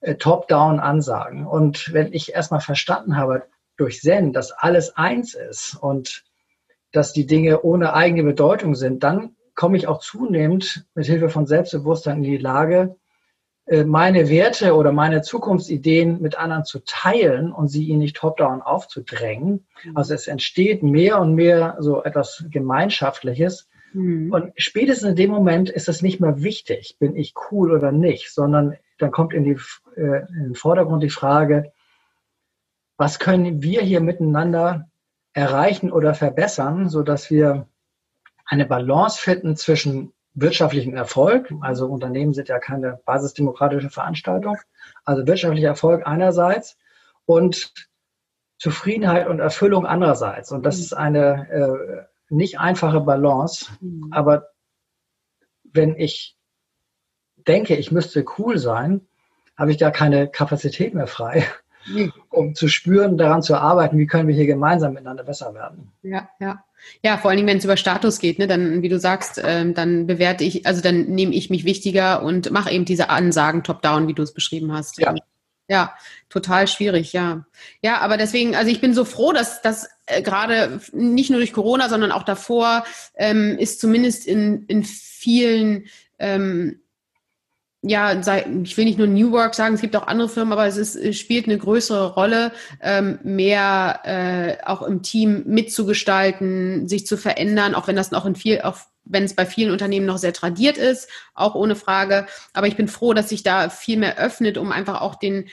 Äh, Top-down-Ansagen. Und wenn ich erstmal verstanden habe durch Zen, dass alles eins ist und dass die Dinge ohne eigene Bedeutung sind, dann komme ich auch zunehmend mit Hilfe von Selbstbewusstsein in die Lage, äh, meine Werte oder meine Zukunftsideen mit anderen zu teilen und sie ihnen nicht top-down aufzudrängen. Mhm. Also es entsteht mehr und mehr so etwas Gemeinschaftliches, Mhm. Und spätestens in dem Moment ist es nicht mehr wichtig, bin ich cool oder nicht, sondern dann kommt in, die, äh, in den Vordergrund die Frage, was können wir hier miteinander erreichen oder verbessern, sodass wir eine Balance finden zwischen wirtschaftlichen Erfolg, also Unternehmen sind ja keine basisdemokratische Veranstaltung, also wirtschaftlicher Erfolg einerseits und Zufriedenheit und Erfüllung andererseits. Und das mhm. ist eine äh, nicht einfache Balance, mhm. aber wenn ich denke, ich müsste cool sein, habe ich da keine Kapazität mehr frei, mhm. um zu spüren, daran zu arbeiten, wie können wir hier gemeinsam miteinander besser werden. Ja, ja. Ja, vor allen Dingen, wenn es über Status geht, ne, dann, wie du sagst, ähm, dann bewerte ich, also dann nehme ich mich wichtiger und mache eben diese Ansagen top-down, wie du es beschrieben hast. Ja. Ja, total schwierig, ja. Ja, aber deswegen, also ich bin so froh, dass das äh, gerade nicht nur durch Corona, sondern auch davor ähm, ist zumindest in, in vielen ähm, ja, ich will nicht nur New Work sagen, es gibt auch andere Firmen, aber es, ist, es spielt eine größere Rolle, ähm, mehr äh, auch im Team mitzugestalten, sich zu verändern, auch wenn das noch in viel, auch wenn es bei vielen Unternehmen noch sehr tradiert ist, auch ohne Frage. Aber ich bin froh, dass sich da viel mehr öffnet, um einfach auch den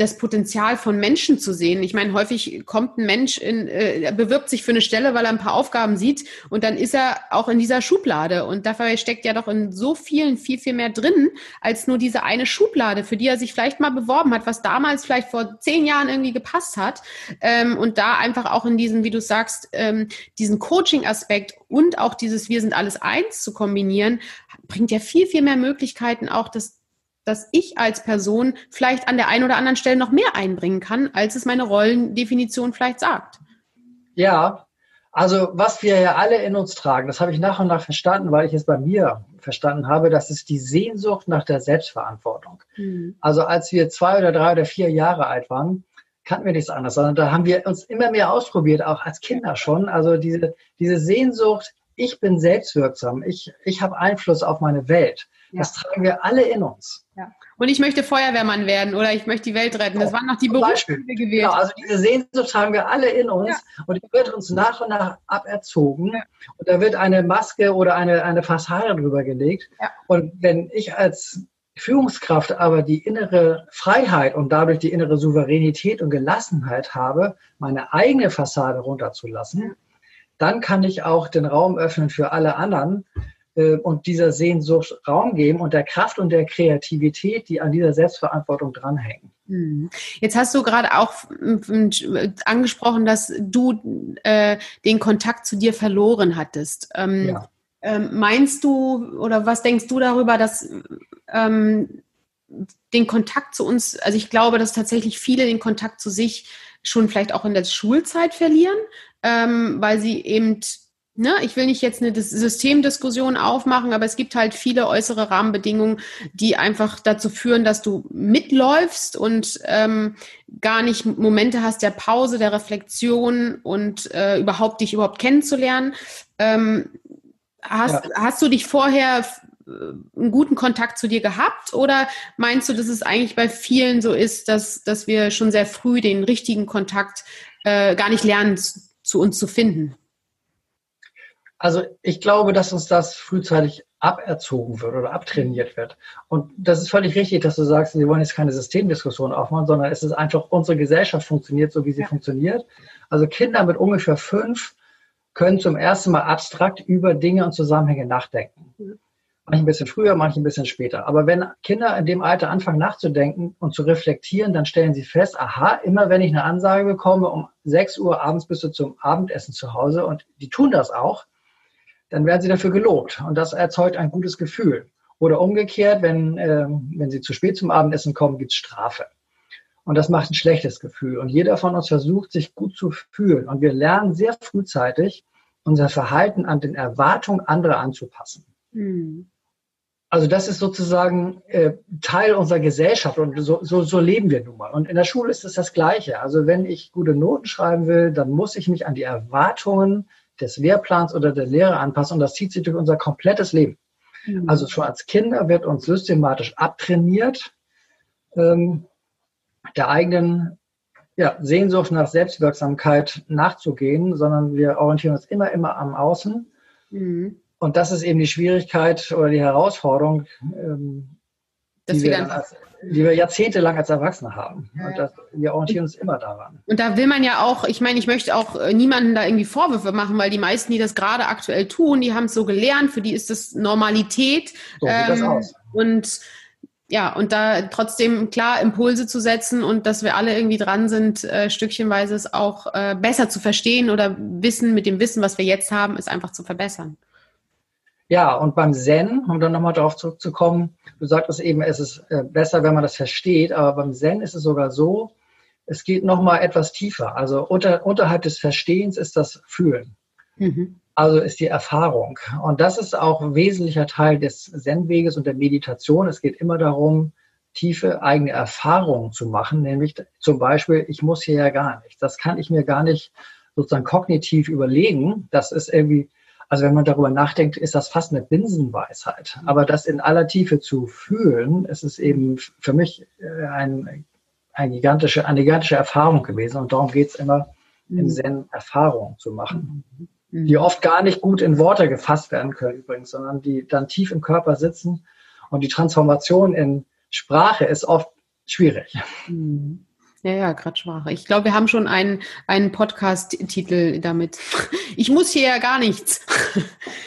das Potenzial von Menschen zu sehen. Ich meine, häufig kommt ein Mensch in, äh, bewirbt sich für eine Stelle, weil er ein paar Aufgaben sieht und dann ist er auch in dieser Schublade. Und dafür steckt ja doch in so vielen viel, viel mehr drin, als nur diese eine Schublade, für die er sich vielleicht mal beworben hat, was damals vielleicht vor zehn Jahren irgendwie gepasst hat. Ähm, und da einfach auch in diesen, wie du sagst, ähm, diesen Coaching-Aspekt und auch dieses Wir sind alles eins zu kombinieren, bringt ja viel, viel mehr Möglichkeiten auch, das dass ich als Person vielleicht an der einen oder anderen Stelle noch mehr einbringen kann, als es meine Rollendefinition vielleicht sagt. Ja, also was wir ja alle in uns tragen, das habe ich nach und nach verstanden, weil ich es bei mir verstanden habe, das ist die Sehnsucht nach der Selbstverantwortung. Mhm. Also als wir zwei oder drei oder vier Jahre alt waren, kannten wir nichts anderes, sondern da haben wir uns immer mehr ausprobiert, auch als Kinder schon. Also diese, diese Sehnsucht, ich bin selbstwirksam, ich, ich habe Einfluss auf meine Welt. Das tragen wir alle in uns. Ja. Und ich möchte Feuerwehrmann werden oder ich möchte die Welt retten. Das waren noch die Berufe, die wir gewählt genau, also diese Sehnsucht tragen wir alle in uns ja. und die wird uns nach und nach aberzogen. Ja. Und da wird eine Maske oder eine, eine Fassade drüber gelegt. Ja. Und wenn ich als Führungskraft aber die innere Freiheit und dadurch die innere Souveränität und Gelassenheit habe, meine eigene Fassade runterzulassen, dann kann ich auch den Raum öffnen für alle anderen, und dieser Sehnsucht Raum geben und der Kraft und der Kreativität, die an dieser Selbstverantwortung dranhängen. Hm. Jetzt hast du gerade auch angesprochen, dass du äh, den Kontakt zu dir verloren hattest. Ähm, ja. ähm, meinst du oder was denkst du darüber, dass ähm, den Kontakt zu uns, also ich glaube, dass tatsächlich viele den Kontakt zu sich schon vielleicht auch in der Schulzeit verlieren, ähm, weil sie eben Ne, ich will nicht jetzt eine Systemdiskussion aufmachen, aber es gibt halt viele äußere Rahmenbedingungen, die einfach dazu führen, dass du mitläufst und ähm, gar nicht Momente hast der Pause, der Reflexion und äh, überhaupt dich überhaupt kennenzulernen. Ähm, hast, ja. hast du dich vorher äh, einen guten Kontakt zu dir gehabt oder meinst du, dass es eigentlich bei vielen so ist, dass, dass wir schon sehr früh den richtigen Kontakt äh, gar nicht lernen, zu uns zu finden? Also ich glaube, dass uns das frühzeitig aberzogen wird oder abtrainiert wird. Und das ist völlig richtig, dass du sagst, wir wollen jetzt keine Systemdiskussion aufmachen, sondern es ist einfach, unsere Gesellschaft funktioniert so, wie sie ja. funktioniert. Also Kinder mit ungefähr fünf können zum ersten Mal abstrakt über Dinge und Zusammenhänge nachdenken. Mhm. Manche ein bisschen früher, manche ein bisschen später. Aber wenn Kinder in dem Alter anfangen nachzudenken und zu reflektieren, dann stellen sie fest, aha, immer wenn ich eine Ansage bekomme, um 6 Uhr abends bist du zum Abendessen zu Hause und die tun das auch, dann werden sie dafür gelobt und das erzeugt ein gutes Gefühl. Oder umgekehrt, wenn, äh, wenn sie zu spät zum Abendessen kommen, gibt es Strafe. Und das macht ein schlechtes Gefühl. Und jeder von uns versucht, sich gut zu fühlen. Und wir lernen sehr frühzeitig, unser Verhalten an den Erwartungen anderer anzupassen. Mhm. Also das ist sozusagen äh, Teil unserer Gesellschaft und so, so, so leben wir nun mal. Und in der Schule ist es das Gleiche. Also wenn ich gute Noten schreiben will, dann muss ich mich an die Erwartungen des Lehrplans oder der Lehre anpassen. Und das zieht sich durch unser komplettes Leben. Mhm. Also schon als Kinder wird uns systematisch abtrainiert, ähm, der eigenen ja, Sehnsucht nach Selbstwirksamkeit nachzugehen, sondern wir orientieren uns immer, immer am Außen. Mhm. Und das ist eben die Schwierigkeit oder die Herausforderung, ähm, die wir, wir als, die wir jahrzehntelang als Erwachsene haben. Ja, und das, wir orientieren uns immer daran. Und da will man ja auch, ich meine, ich möchte auch äh, niemanden da irgendwie Vorwürfe machen, weil die meisten, die das gerade aktuell tun, die haben es so gelernt, für die ist das Normalität. So sieht ähm, das aus. Und ja, und da trotzdem klar Impulse zu setzen und dass wir alle irgendwie dran sind, äh, stückchenweise es auch äh, besser zu verstehen oder Wissen mit dem Wissen, was wir jetzt haben, ist einfach zu verbessern. Ja, und beim Zen, um dann nochmal darauf zurückzukommen, du sagtest eben, es ist äh, besser, wenn man das versteht, aber beim Zen ist es sogar so, es geht nochmal etwas tiefer. Also unter, unterhalb des Verstehens ist das Fühlen. Mhm. Also ist die Erfahrung. Und das ist auch ein wesentlicher Teil des Zen-Weges und der Meditation. Es geht immer darum, tiefe eigene Erfahrungen zu machen, nämlich zum Beispiel, ich muss hier ja gar nichts. Das kann ich mir gar nicht sozusagen kognitiv überlegen. Das ist irgendwie Also wenn man darüber nachdenkt, ist das fast eine Binsenweisheit. Aber das in aller Tiefe zu fühlen, ist es eben für mich äh, ein, ein gigantische, eine gigantische Erfahrung gewesen. Und darum geht es immer, im mhm. Zen Erfahrungen zu machen, mhm. die oft gar nicht gut in Worte gefasst werden können übrigens, sondern die dann tief im Körper sitzen. Und die Transformation in Sprache ist oft schwierig. Mhm. Ja, ja, gerade Sprache. Ich glaube, wir haben schon einen, einen Podcast-Titel damit. Ich muss hier ja gar nichts.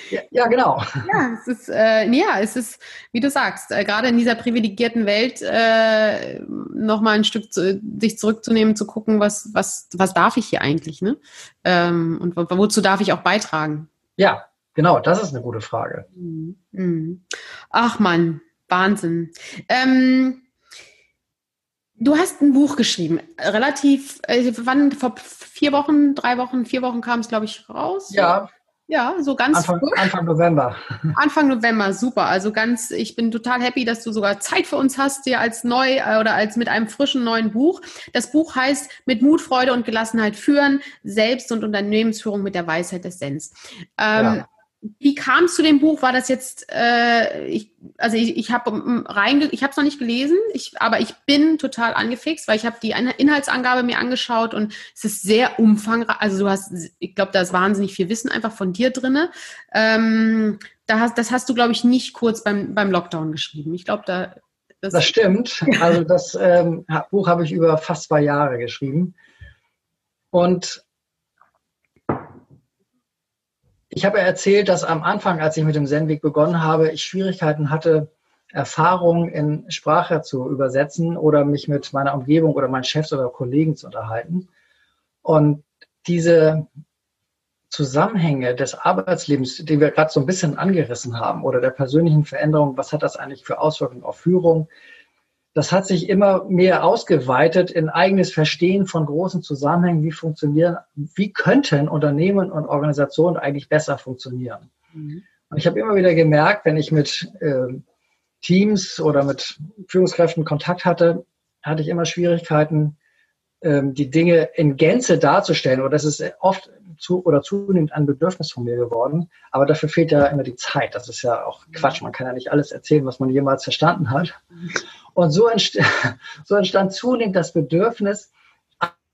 Ja, ja genau. Ja, es ist, äh, ja, es ist, wie du sagst, äh, gerade in dieser privilegierten Welt äh, nochmal ein Stück zu, sich zurückzunehmen, zu gucken, was, was, was darf ich hier eigentlich, ne? Ähm, und wozu darf ich auch beitragen? Ja, genau, das ist eine gute Frage. Mhm. mhm. Ach man, Wahnsinn. Ähm, Du hast ein Buch geschrieben, relativ, äh, wann, vor vier Wochen, drei Wochen, vier Wochen kam es, glaube ich, raus. Ja. Ja, so ganz Anfang, Anfang, November. Anfang November, super. Also ganz, ich bin total happy, dass du sogar Zeit für uns hast, dir als neu äh, oder als mit einem frischen neuen Buch. Das Buch heißt Mit Mut, Freude und Gelassenheit führen, Selbst- und Unternehmensführung mit der Weisheit des Sens. Ähm, ja. Wie kam es zu dem Buch? War das jetzt, äh, ich, also ich, ich habe rein, ich habe es noch nicht gelesen, ich, aber ich bin total angefixt, weil ich habe die Inhaltsangabe mir angeschaut und es ist sehr umfangreich. Also du hast, ich glaube, da ist wahnsinnig viel Wissen einfach von dir drinne. Ähm, da hast, das hast du, glaube ich, nicht kurz beim, beim Lockdown geschrieben. Ich glaube, da. Das, das stimmt. Also das ähm, Buch habe ich über fast zwei Jahre geschrieben. Und ich habe erzählt, dass am Anfang, als ich mit dem Zen-Weg begonnen habe, ich Schwierigkeiten hatte, Erfahrungen in Sprache zu übersetzen oder mich mit meiner Umgebung oder meinen Chefs oder Kollegen zu unterhalten. Und diese Zusammenhänge des Arbeitslebens, die wir gerade so ein bisschen angerissen haben, oder der persönlichen Veränderung, was hat das eigentlich für Auswirkungen auf Führung, das hat sich immer mehr ausgeweitet in eigenes Verstehen von großen Zusammenhängen, wie funktionieren, wie könnten Unternehmen und Organisationen eigentlich besser funktionieren. Mhm. Und ich habe immer wieder gemerkt, wenn ich mit äh, Teams oder mit Führungskräften Kontakt hatte, hatte ich immer Schwierigkeiten, ähm, die Dinge in Gänze darzustellen. Oder das ist oft zu oder zunehmend ein Bedürfnis von mir geworden. Aber dafür fehlt ja immer die Zeit. Das ist ja auch Quatsch. Man kann ja nicht alles erzählen, was man jemals verstanden hat. Und so, entst so entstand zunehmend das Bedürfnis,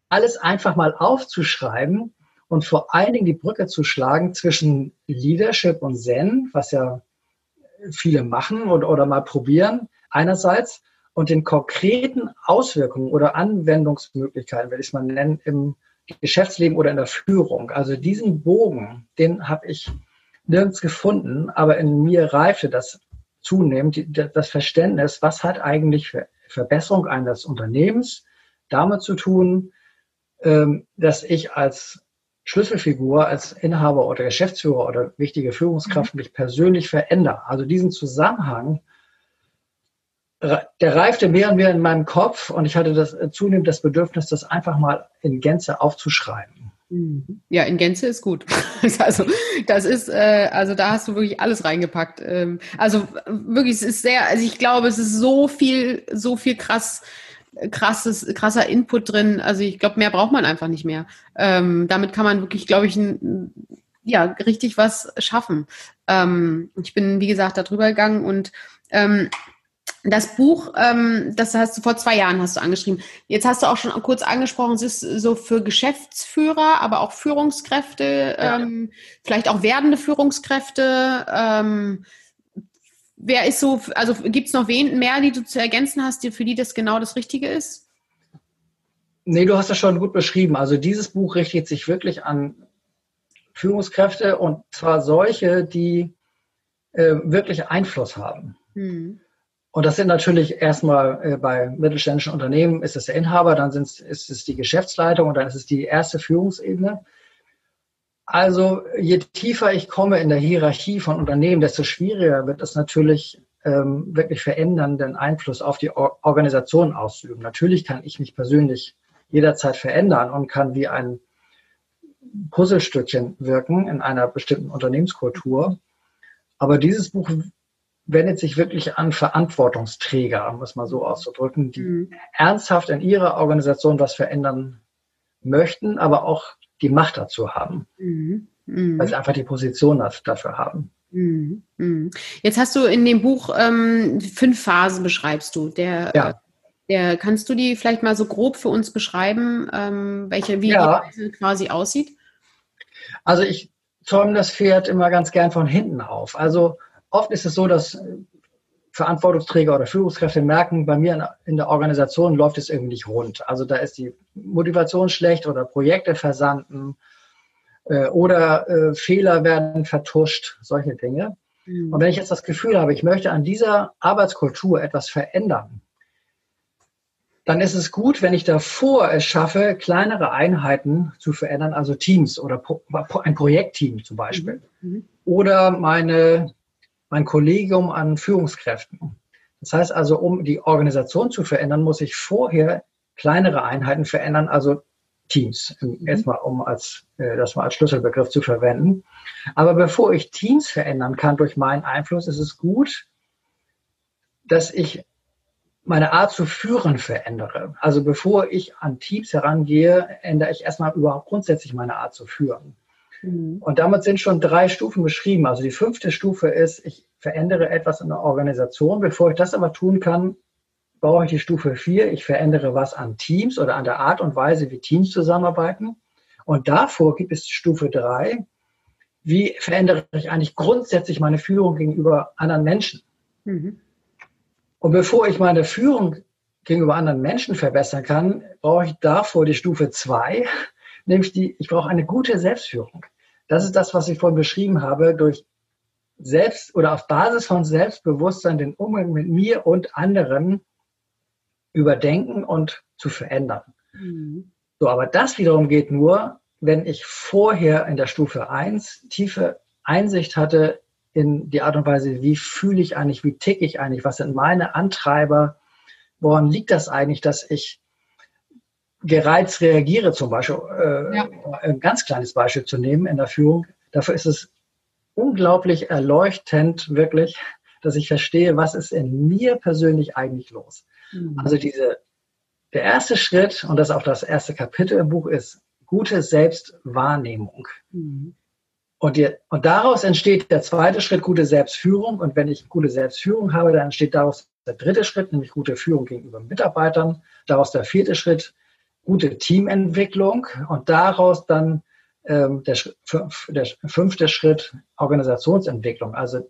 alles einfach mal aufzuschreiben und vor allen Dingen die Brücke zu schlagen zwischen Leadership und Zen, was ja viele machen oder, oder mal probieren, einerseits, und den konkreten Auswirkungen oder Anwendungsmöglichkeiten, will ich es mal nennen, im Geschäftsleben oder in der Führung. Also diesen Bogen, den habe ich nirgends gefunden, aber in mir reifte das zunehmend, das Verständnis, was hat eigentlich Verbesserung eines Unternehmens damit zu tun, ähm, dass ich als Schlüsselfigur, als Inhaber oder Geschäftsführer oder wichtige Führungskraft mhm. mich persönlich verändere. Also diesen Zusammenhang, der reifte mehr und mehr in meinem Kopf und ich hatte das äh, zunehmend das Bedürfnis, das einfach mal in Gänze aufzuschreiben. Mhm. Ja, in Gänze ist gut. also das ist, äh, also da hast du wirklich alles reingepackt. Ähm, also wirklich, es ist sehr, also ich glaube, es ist so viel, so viel krass, krasses, krasser Input drin. Also ich glaube, mehr braucht man einfach nicht mehr. Ähm, damit kann man wirklich, glaube ich, ein, ja, richtig was schaffen. Ähm, ich bin, wie gesagt, da drüber gegangen und ähm, das Buch, ähm, das hast du vor zwei Jahren hast du angeschrieben. Jetzt hast du auch schon kurz angesprochen, es ist so für Geschäftsführer, aber auch Führungskräfte, ja. ähm, vielleicht auch werdende Führungskräfte. Ähm, wer ist so, also gibt es noch wen mehr, die du zu ergänzen hast, für die das genau das Richtige ist? Nee, du hast das schon gut beschrieben. Also dieses Buch richtet sich wirklich an Führungskräfte und zwar solche, die äh, wirklich Einfluss haben. Hm. Und das sind natürlich erstmal äh, bei mittelständischen Unternehmen ist es der Inhaber, dann ist es die Geschäftsleitung und dann ist es die erste Führungsebene. Also je tiefer ich komme in der Hierarchie von Unternehmen, desto schwieriger wird es natürlich ähm, wirklich verändernden Einfluss auf die Or Organisation auszuüben. Natürlich kann ich mich persönlich jederzeit verändern und kann wie ein Puzzlestückchen wirken in einer bestimmten Unternehmenskultur. Aber dieses Buch wendet sich wirklich an Verantwortungsträger, um es mal so auszudrücken, die mhm. ernsthaft in ihrer Organisation was verändern möchten, aber auch die Macht dazu haben. Mhm. mhm. weil sie einfach die Position dafür haben. Mhm. mhm. Jetzt hast du in dem Buch ähm, fünf Phasen beschreibst du. Der, ja. der, kannst du die vielleicht mal so grob für uns beschreiben, ähm, welche wie ja. die quasi aussieht? Also ich zäume das Pferd immer ganz gern von hinten auf. Also oft ist es so, dass Verantwortungsträger oder Führungskräfte merken, bei mir in der Organisation läuft es irgendwie nicht rund. Also da ist die Motivation schlecht oder Projekte versanden äh, oder äh, Fehler werden vertuscht, solche Dinge. Mhm. Und wenn ich jetzt das Gefühl habe, ich möchte an dieser Arbeitskultur etwas verändern, dann ist es gut, wenn ich davor es schaffe, kleinere Einheiten zu verändern, also Teams oder ein Projektteam zum Beispiel. Mhm. mhm. Oder meine mein Kollegium an Führungskräften. Das heißt also, um die Organisation zu verändern, muss ich vorher kleinere Einheiten verändern, also Teams, mhm. erstmal um als, äh, das mal als Schlüsselbegriff zu verwenden. Aber bevor ich Teams verändern kann durch meinen Einfluss, ist es gut, dass ich meine Art zu führen verändere. Also bevor ich an Teams herangehe, ändere ich erstmal überhaupt grundsätzlich meine Art zu führen. Mhm. Und damit sind schon drei Stufen beschrieben. Also die fünfte Stufe ist, ich verändere etwas in der Organisation. Bevor ich das aber tun kann, brauche ich die Stufe vier. Ich verändere was an Teams oder an der Art und Weise, wie Teams zusammenarbeiten. Und davor gibt es Stufe drei. Wie verändere ich eigentlich grundsätzlich meine Führung gegenüber anderen Menschen? Mhm. Und bevor ich meine Führung gegenüber anderen Menschen verbessern kann, brauche ich davor die Stufe zwei nämlich die, ich brauche eine gute Selbstführung. Das ist das, was ich vorhin beschrieben habe, durch Selbst oder auf Basis von Selbstbewusstsein den Umgang mit mir und anderen überdenken und zu verändern. Mhm. So, aber das wiederum geht nur, wenn ich vorher in der Stufe 1 tiefe Einsicht hatte in die Art und Weise, wie fühle ich eigentlich, wie ticke ich eigentlich, was sind meine Antreiber, woran liegt das eigentlich, dass ich gereizt reagiere, zum Beispiel, äh, ja. ein ganz kleines Beispiel zu nehmen in der Führung, dafür ist es unglaublich erleuchtend, wirklich, dass ich verstehe, was ist in mir persönlich eigentlich los. Mhm. Also diese, der erste Schritt, und das ist auch das erste Kapitel im Buch, ist gute Selbstwahrnehmung. Mhm. Und, die, und daraus entsteht der zweite Schritt, gute Selbstführung. Und wenn ich gute Selbstführung habe, dann entsteht daraus der dritte Schritt, nämlich gute Führung gegenüber Mitarbeitern. Daraus der vierte Schritt, gute Teamentwicklung und daraus dann ähm, der, der, fünfte Schritt Organisationsentwicklung. Also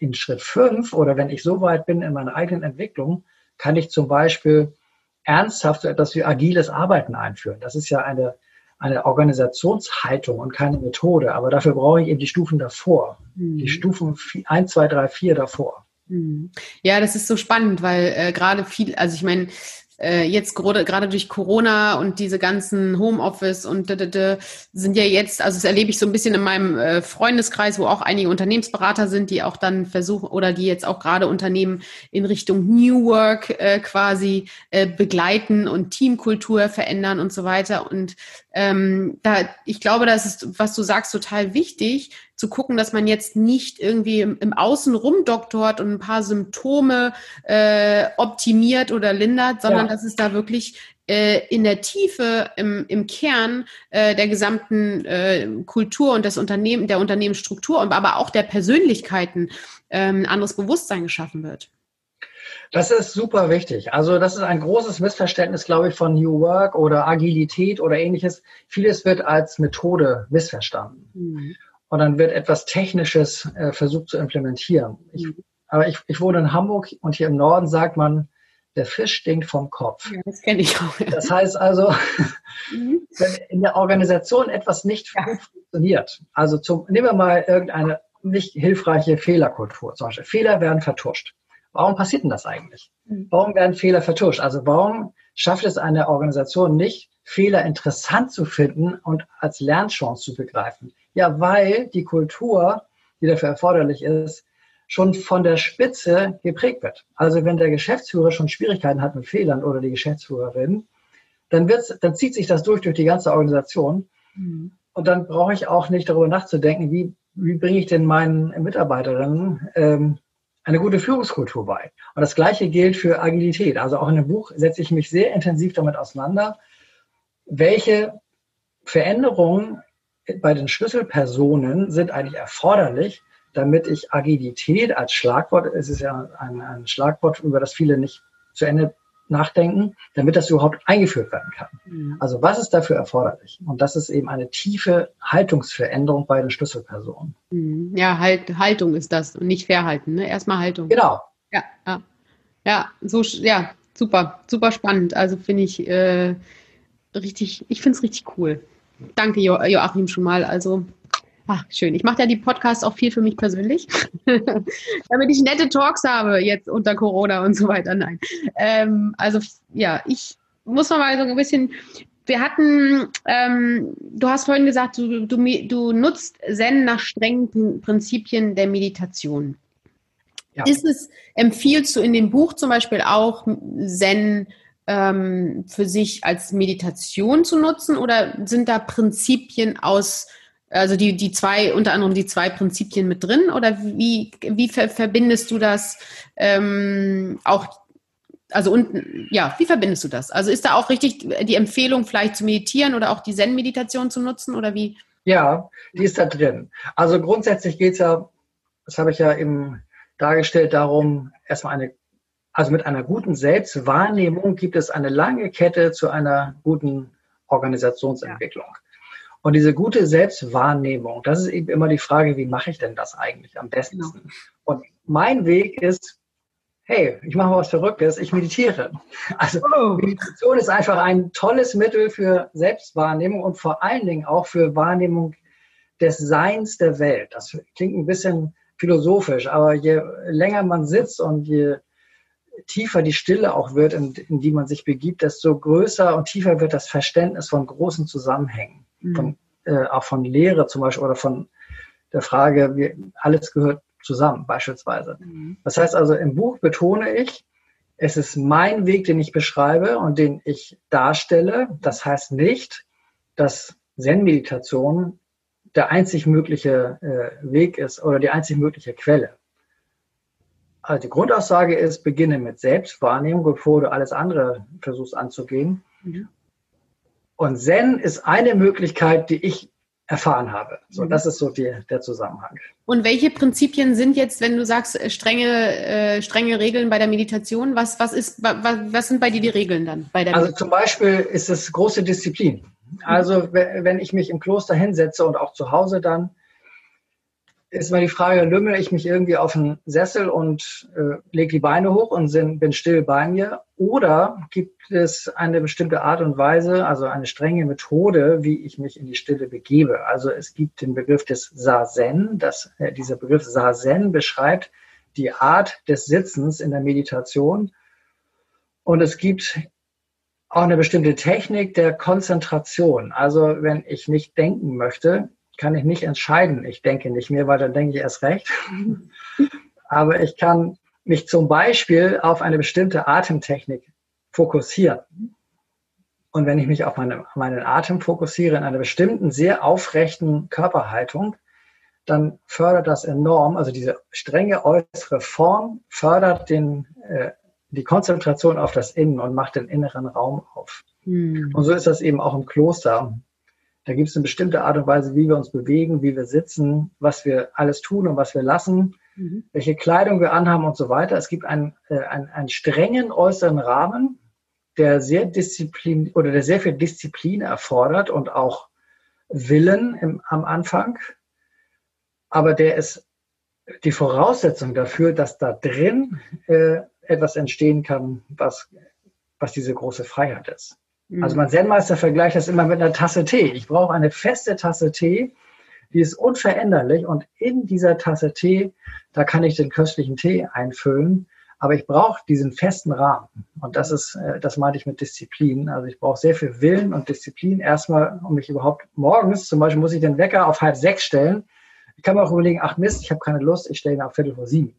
in Schritt fünf oder wenn ich so weit bin in meiner eigenen Entwicklung, kann ich zum Beispiel ernsthaft so etwas wie agiles Arbeiten einführen. Das ist ja eine, eine Organisationshaltung und keine Methode, aber dafür brauche ich eben die Stufen davor, mhm. die Stufen 1, 2, 3, 4 davor. Mhm. Ja, das ist so spannend, weil äh, gerade viel, also ich meine, äh, jetzt gerade durch Corona und diese ganzen Homeoffice und d -d -d sind ja jetzt, also das erlebe ich so ein bisschen in meinem äh, Freundeskreis, wo auch einige Unternehmensberater sind, die auch dann versuchen oder die jetzt auch gerade Unternehmen in Richtung New Work äh, quasi äh, begleiten und Teamkultur verändern und so weiter. Und ähm, da, ich glaube, das ist, was du sagst, total wichtig, zu gucken, dass man jetzt nicht irgendwie im, im Außen rumdoktort und ein paar Symptome äh, optimiert oder lindert, sondern ja. dass es da wirklich äh, in der Tiefe, im, im Kern äh, der gesamten äh, Kultur und des Unternehmen, der Unternehmensstruktur, aber auch der Persönlichkeiten ähm, ein anderes Bewusstsein geschaffen wird. Das ist super wichtig. Also das ist ein großes Missverständnis, glaube ich, von New Work oder Agilität oder ähnliches. Vieles wird als Methode missverstanden. Mhm und dann wird etwas Technisches äh, versucht zu implementieren. Ich, mhm. aber ich, ich wohne in Hamburg und hier im Norden sagt man, der Fisch stinkt vom Kopf. Ja, das kenne ich auch. Ja. Das heißt also, mhm. wenn in der Organisation etwas nicht ja. funktioniert, also zum, nehmen wir mal irgendeine nicht hilfreiche Fehlerkultur, zum Beispiel Fehler werden vertuscht. Warum passiert denn das eigentlich? Mhm. Warum werden Fehler vertuscht? Also warum schafft es eine Organisation nicht, Fehler interessant zu finden und als Lernchance zu begreifen? Ja, weil die Kultur, die dafür erforderlich ist, schon von der Spitze geprägt wird. Also wenn der Geschäftsführer schon Schwierigkeiten hat mit Fehlern oder die Geschäftsführerin, dann, wird's, dann zieht sich das durch durch die ganze Organisation. Mhm. Und dann brauche ich auch nicht darüber nachzudenken, wie, wie bringe ich denn meinen Mitarbeiterinnen ähm, eine gute Führungskultur bei. Und das Gleiche gilt für Agilität. Also auch in dem Buch setze ich mich sehr intensiv damit auseinander, welche Veränderungen bei den Schlüsselpersonen sind eigentlich erforderlich, damit ich Agilität als Schlagwort, es ist ja ein, ein Schlagwort, über das viele nicht zu Ende nachdenken, damit das überhaupt eingeführt werden kann. Mhm. Also was ist dafür erforderlich? Und das ist eben eine tiefe Haltungsveränderung bei den Schlüsselpersonen. Mhm. Ja, halt, Haltung ist das und nicht Verhalten. Ne? Erstmal Haltung. Genau. Ja, ja. ja, so, ja, super, super spannend. Also finde ich äh, richtig, ich finde es richtig cool. Danke, jo Joachim, schon mal. Also Ach, schön. Ich mache ja die Podcasts auch viel für mich persönlich, damit ich nette Talks habe jetzt unter Corona und so weiter. Nein. Ähm, also ja, ich muss mal so ein bisschen. Wir hatten, ähm, du hast vorhin gesagt, du, du, du nutzt Zen nach strengen Prinzipien der Meditation. Ja. Ist es, empfiehlst du in dem Buch zum Beispiel auch Zen ähm, für sich als Meditation zu nutzen oder sind da Prinzipien aus also die, die zwei, unter anderem die zwei Prinzipien mit drin oder wie, wie ver verbindest du das ähm, auch, also und ja, wie verbindest du das? Also ist da auch richtig die Empfehlung, vielleicht zu meditieren oder auch die Zen-Meditation zu nutzen oder wie? Ja, die ist da drin. Also grundsätzlich geht es ja, das habe ich ja eben dargestellt, darum, erstmal eine, also mit einer guten Selbstwahrnehmung gibt es eine lange Kette zu einer guten Organisationsentwicklung. Ja. Und diese gute Selbstwahrnehmung, das ist eben immer die Frage, wie mache ich denn das eigentlich am besten? Genau. Und mein Weg ist, hey, ich mache mal was Verrücktes, ich meditiere. Also oh. Meditation ist einfach ein tolles Mittel für Selbstwahrnehmung und vor allen Dingen auch für Wahrnehmung des Seins der Welt. Das klingt ein bisschen philosophisch, aber je länger man sitzt und je tiefer die Stille auch wird, in, in die man sich begibt, desto größer und tiefer wird das Verständnis von großen Zusammenhängen von, äh, auch von Lehre zum Beispiel oder von der Frage, wie, alles gehört zusammen beispielsweise. Mhm. Das heißt also, im Buch betone ich, es ist mein Weg, den ich beschreibe und den ich darstelle. Das heißt nicht, dass Zen-Meditation der einzig mögliche äh, Weg ist oder die einzig mögliche Quelle. Also die Grundaussage ist, beginne mit Selbstwahrnehmung, bevor du alles andere versuchst anzugehen. Mhm. Und Zen ist eine Möglichkeit, die ich erfahren habe. So, mhm. das ist so die, der Zusammenhang. Und welche Prinzipien sind jetzt, wenn du sagst, äh, strenge, äh, strenge Regeln bei der Meditation? Was, was, ist, was, was sind bei dir die Regeln dann? Bei der also zum Beispiel ist es große Disziplin. Also wenn ich mich im Kloster hinsetze und auch zu Hause dann, ist mal die Frage, lümmel ich mich irgendwie auf einen Sessel und äh, lege die Beine hoch und sind, bin still bei mir? Oder gibt es eine bestimmte Art und Weise, also eine strenge Methode, wie ich mich in die Stille begebe? Also es gibt den Begriff des Sazen. Das, äh, dieser Begriff Sazen beschreibt die Art des Sitzens in der Meditation. Und es gibt auch eine bestimmte Technik der Konzentration. Also wenn ich nicht denken möchte, kann ich nicht entscheiden. Ich denke nicht mehr, weil dann denke ich erst recht. Aber ich kann mich zum Beispiel auf eine bestimmte Atemtechnik fokussieren. Und wenn ich mich auf meine, meinen Atem fokussiere in einer bestimmten, sehr aufrechten Körperhaltung, dann fördert das enorm, also diese strenge äußere Form fördert den, äh, die Konzentration auf das Innen und macht den inneren Raum auf. Hm. Und so ist das eben auch im Kloster. Da gibt es eine bestimmte Art und Weise, wie wir uns bewegen, wie wir sitzen, was wir alles tun und was wir lassen, mhm. welche Kleidung wir anhaben und so weiter. Es gibt einen, äh, einen, einen strengen äußeren Rahmen, der sehr Disziplin oder der sehr viel Disziplin erfordert und auch Willen im, am Anfang. Aber der ist die Voraussetzung dafür, dass da drin äh, etwas entstehen kann, was, was diese große Freiheit ist. Also mein Zen-Meister vergleicht das immer mit einer Tasse Tee. Ich brauche eine feste Tasse Tee, die ist unveränderlich und in dieser Tasse Tee, da kann ich den köstlichen Tee einfüllen. Aber ich brauche diesen festen Rahmen. Und das ist, äh, das meinte ich mit Disziplin. Also ich brauche sehr viel Willen und Disziplin erstmal, um mich überhaupt morgens, zum Beispiel muss ich den Wecker auf halb sechs stellen. Ich kann mir auch überlegen, ach Mist, ich habe keine Lust, ich stelle ihn auf Viertel vor sieben.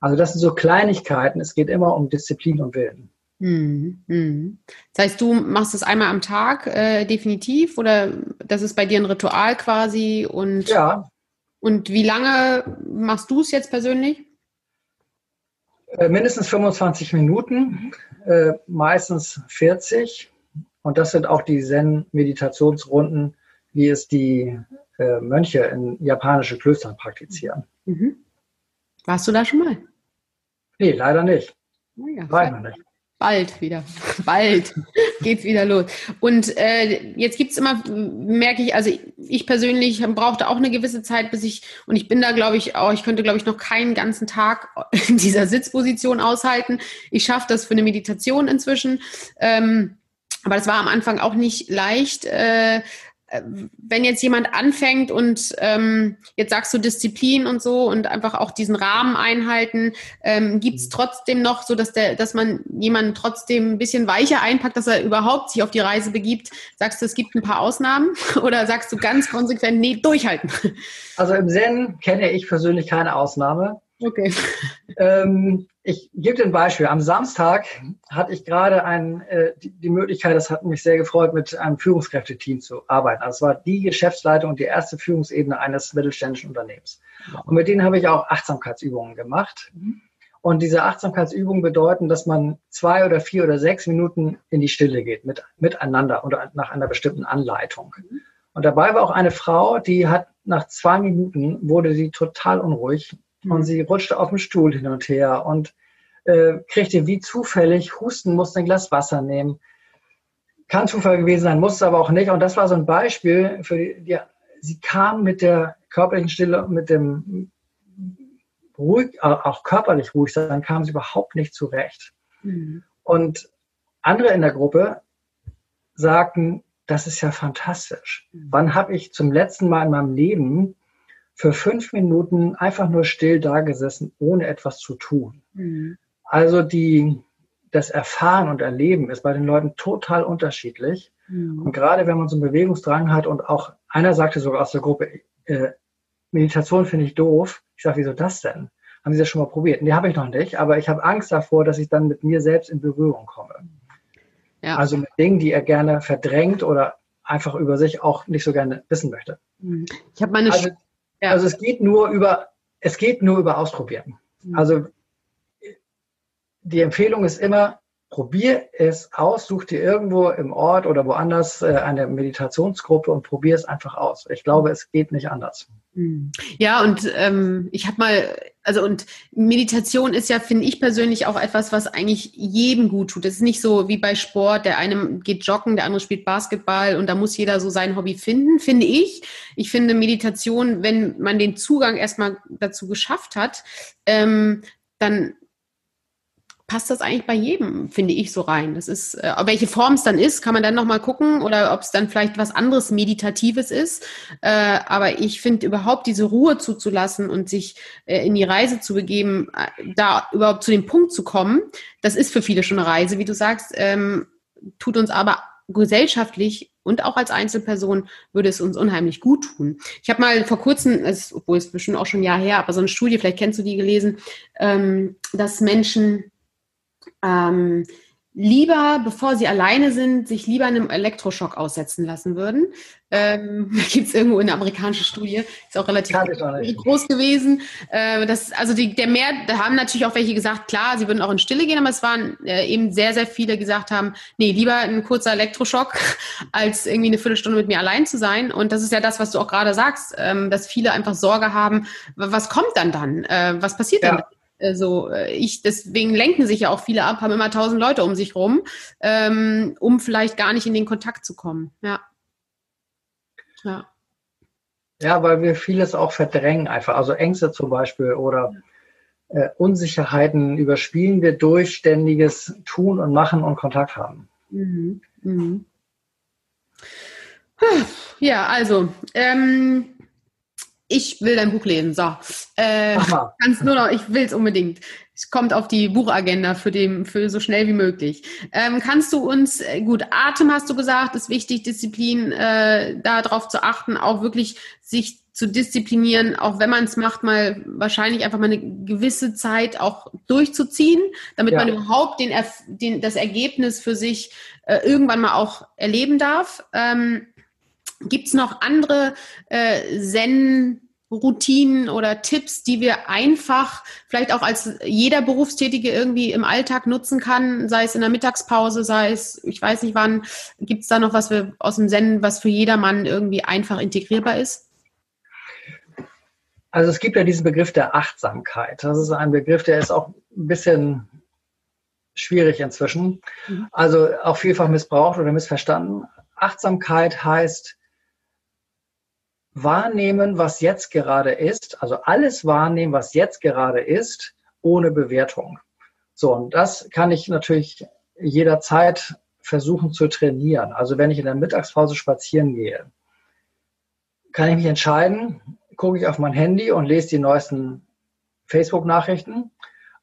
Also das sind so Kleinigkeiten. Es geht immer um Disziplin und Willen. Mhm, mhm. Das heißt, du machst es einmal am Tag äh, definitiv oder das ist bei dir ein Ritual quasi und ja. Und wie lange machst du es jetzt persönlich? Äh, mindestens 25 Minuten, äh, meistens 40. Und das sind auch die Zen-Meditationsrunden wie es die äh, Mönche in japanischen Klöstern praktizieren. Mhm. Warst du da schon mal? Nee, leider nicht. Oh ja, ich noch nicht. Bald wieder, bald geht's wieder los. Und äh, jetzt gibt's immer, merke ich, also ich persönlich brauchte auch eine gewisse Zeit, bis ich, und ich bin da, glaube ich, auch, ich könnte, glaube ich, noch keinen ganzen Tag in dieser Sitzposition aushalten. Ich schaffe das für eine Meditation inzwischen. Ähm, aber das war am Anfang auch nicht leicht. Äh, wenn jetzt jemand anfängt und ähm, jetzt sagst du Disziplin und so und einfach auch diesen Rahmen einhalten, ähm, gibt es mhm. trotzdem noch so, dass der, dass man jemanden trotzdem ein bisschen weicher einpackt, dass er überhaupt sich auf die Reise begibt? Sagst du, es gibt ein paar Ausnahmen oder sagst du ganz konsequent, nee, durchhalten? Also im Zen kenne ich persönlich keine Ausnahme. Okay. Ähm, ich gebe dir ein Beispiel. Am Samstag hatte ich gerade ein, äh, die, die, Möglichkeit, das hat mich sehr gefreut, mit einem Führungskräfteteam zu arbeiten. Also es war die Geschäftsleitung und die erste Führungsebene eines mittelständischen Unternehmens. Und mit denen habe ich auch Achtsamkeitsübungen gemacht. Und diese Achtsamkeitsübungen bedeuten, dass man zwei oder vier oder sechs Minuten in die Stille geht, mit, miteinander oder nach einer bestimmten Anleitung. Und dabei war auch eine Frau, die hat nach zwei Minuten wurde sie total unruhig Mhm. Und sie rutschte auf dem Stuhl hin und her und äh, kriegte wie zufällig Husten, musste ein Glas Wasser nehmen. Kann Zufall gewesen sein, musste aber auch nicht. Und das war so ein Beispiel für die, die sie kam mit der körperlichen Stille, mit dem ruhig, auch körperlich ruhig sein, kam sie überhaupt nicht zurecht. Mhm. Und andere in der Gruppe sagten, das ist ja fantastisch. Mhm. Wann habe ich zum letzten Mal in meinem Leben für fünf Minuten einfach nur still dagesessen, ohne etwas zu tun. Mhm. Also die, das Erfahren und Erleben ist bei den Leuten total unterschiedlich. Mhm. Und gerade wenn man so einen Bewegungsdrang hat und auch einer sagte sogar aus der Gruppe, äh, Meditation finde ich doof. Ich sage, wieso das denn? Haben Sie das schon mal probiert? Nee, habe ich noch nicht, aber ich habe Angst davor, dass ich dann mit mir selbst in Berührung komme. Ja. Also mit Dingen, die er gerne verdrängt oder einfach über sich auch nicht so gerne wissen möchte. Mhm. Ich habe meine also, ja. Also es geht nur über, es geht nur über Ausprobieren. Mhm. Also die Empfehlung ist immer, probier es aus, such dir irgendwo im Ort oder woanders äh, eine Meditationsgruppe und probier es einfach aus. Ich glaube, es geht nicht anders. Hm. Ja, und ähm, ich habe mal, also und Meditation ist ja, finde ich persönlich auch etwas, was eigentlich jedem gut tut. Es ist nicht so wie bei Sport, der eine geht joggen, der andere spielt Basketball und da muss jeder so sein Hobby finden, finde ich. Ich finde Meditation, wenn man den Zugang erstmal dazu geschafft hat, ähm, dann passt das eigentlich bei jedem, finde ich, so rein. Das ist, äh, welche Form es dann ist, kann man dann nochmal gucken oder ob es dann vielleicht was anderes Meditatives ist. Äh, aber ich finde überhaupt diese Ruhe zuzulassen und sich äh, in die Reise zu begeben, äh, da überhaupt zu dem Punkt zu kommen, das ist für viele schon eine Reise, wie du sagst, ähm, tut uns aber gesellschaftlich und auch als Einzelperson würde es uns unheimlich gut tun. Ich habe mal vor kurzem, obwohl es bestimmt auch schon ein Jahr her, aber so eine Studie, vielleicht kennst du die gelesen, ähm, dass Menschen ähm, lieber, bevor sie alleine sind, sich lieber einem Elektroschock aussetzen lassen würden. Ähm, da gibt es irgendwo eine amerikanische Studie, ist auch relativ groß gewesen. Äh, das, also die, der Mehr, da haben natürlich auch welche gesagt, klar, sie würden auch in Stille gehen, aber es waren äh, eben sehr, sehr viele, die gesagt haben, nee, lieber ein kurzer Elektroschock, als irgendwie eine Viertelstunde mit mir allein zu sein. Und das ist ja das, was du auch gerade sagst, ähm, dass viele einfach Sorge haben, was kommt dann dann? Äh, was passiert ja. dann? So also, ich deswegen lenken sich ja auch viele ab, haben immer tausend Leute um sich rum, ähm, um vielleicht gar nicht in den Kontakt zu kommen. Ja. Ja. Ja, weil wir vieles auch verdrängen einfach. Also Ängste zum Beispiel oder äh, Unsicherheiten überspielen wir durch ständiges Tun und Machen und Kontakt haben. Mhm. Mhm. Ja, also ähm, ich will dein Buch lesen. So. Äh, kannst nur noch, ich will es unbedingt. Es kommt auf die Buchagenda für, den, für so schnell wie möglich. Ähm, kannst du uns, äh, gut, Atem hast du gesagt, ist wichtig, Disziplin, äh, darauf zu achten, auch wirklich sich zu disziplinieren, auch wenn man es macht, mal wahrscheinlich einfach mal eine gewisse Zeit auch durchzuziehen, damit ja. man überhaupt den, den, das Ergebnis für sich äh, irgendwann mal auch erleben darf. Ähm, Gibt es noch andere äh, Zen- Routinen oder Tipps, die wir einfach vielleicht auch als jeder Berufstätige irgendwie im Alltag nutzen kann, sei es in der Mittagspause, sei es, ich weiß nicht wann, gibt es da noch was wir aus dem Zen, was für jedermann irgendwie einfach integrierbar ist? Also es gibt ja diesen Begriff der Achtsamkeit. Das ist ein Begriff, der ist auch ein bisschen schwierig inzwischen. Mhm. Also auch vielfach missbraucht oder missverstanden. Achtsamkeit heißt wahrnehmen, was jetzt gerade ist. Also alles wahrnehmen, was jetzt gerade ist, ohne Bewertung. So, und das kann ich natürlich jederzeit versuchen zu trainieren. Also wenn ich in der Mittagspause spazieren gehe, kann ich mich entscheiden, gucke ich auf mein Handy und lese die neuesten Facebook-Nachrichten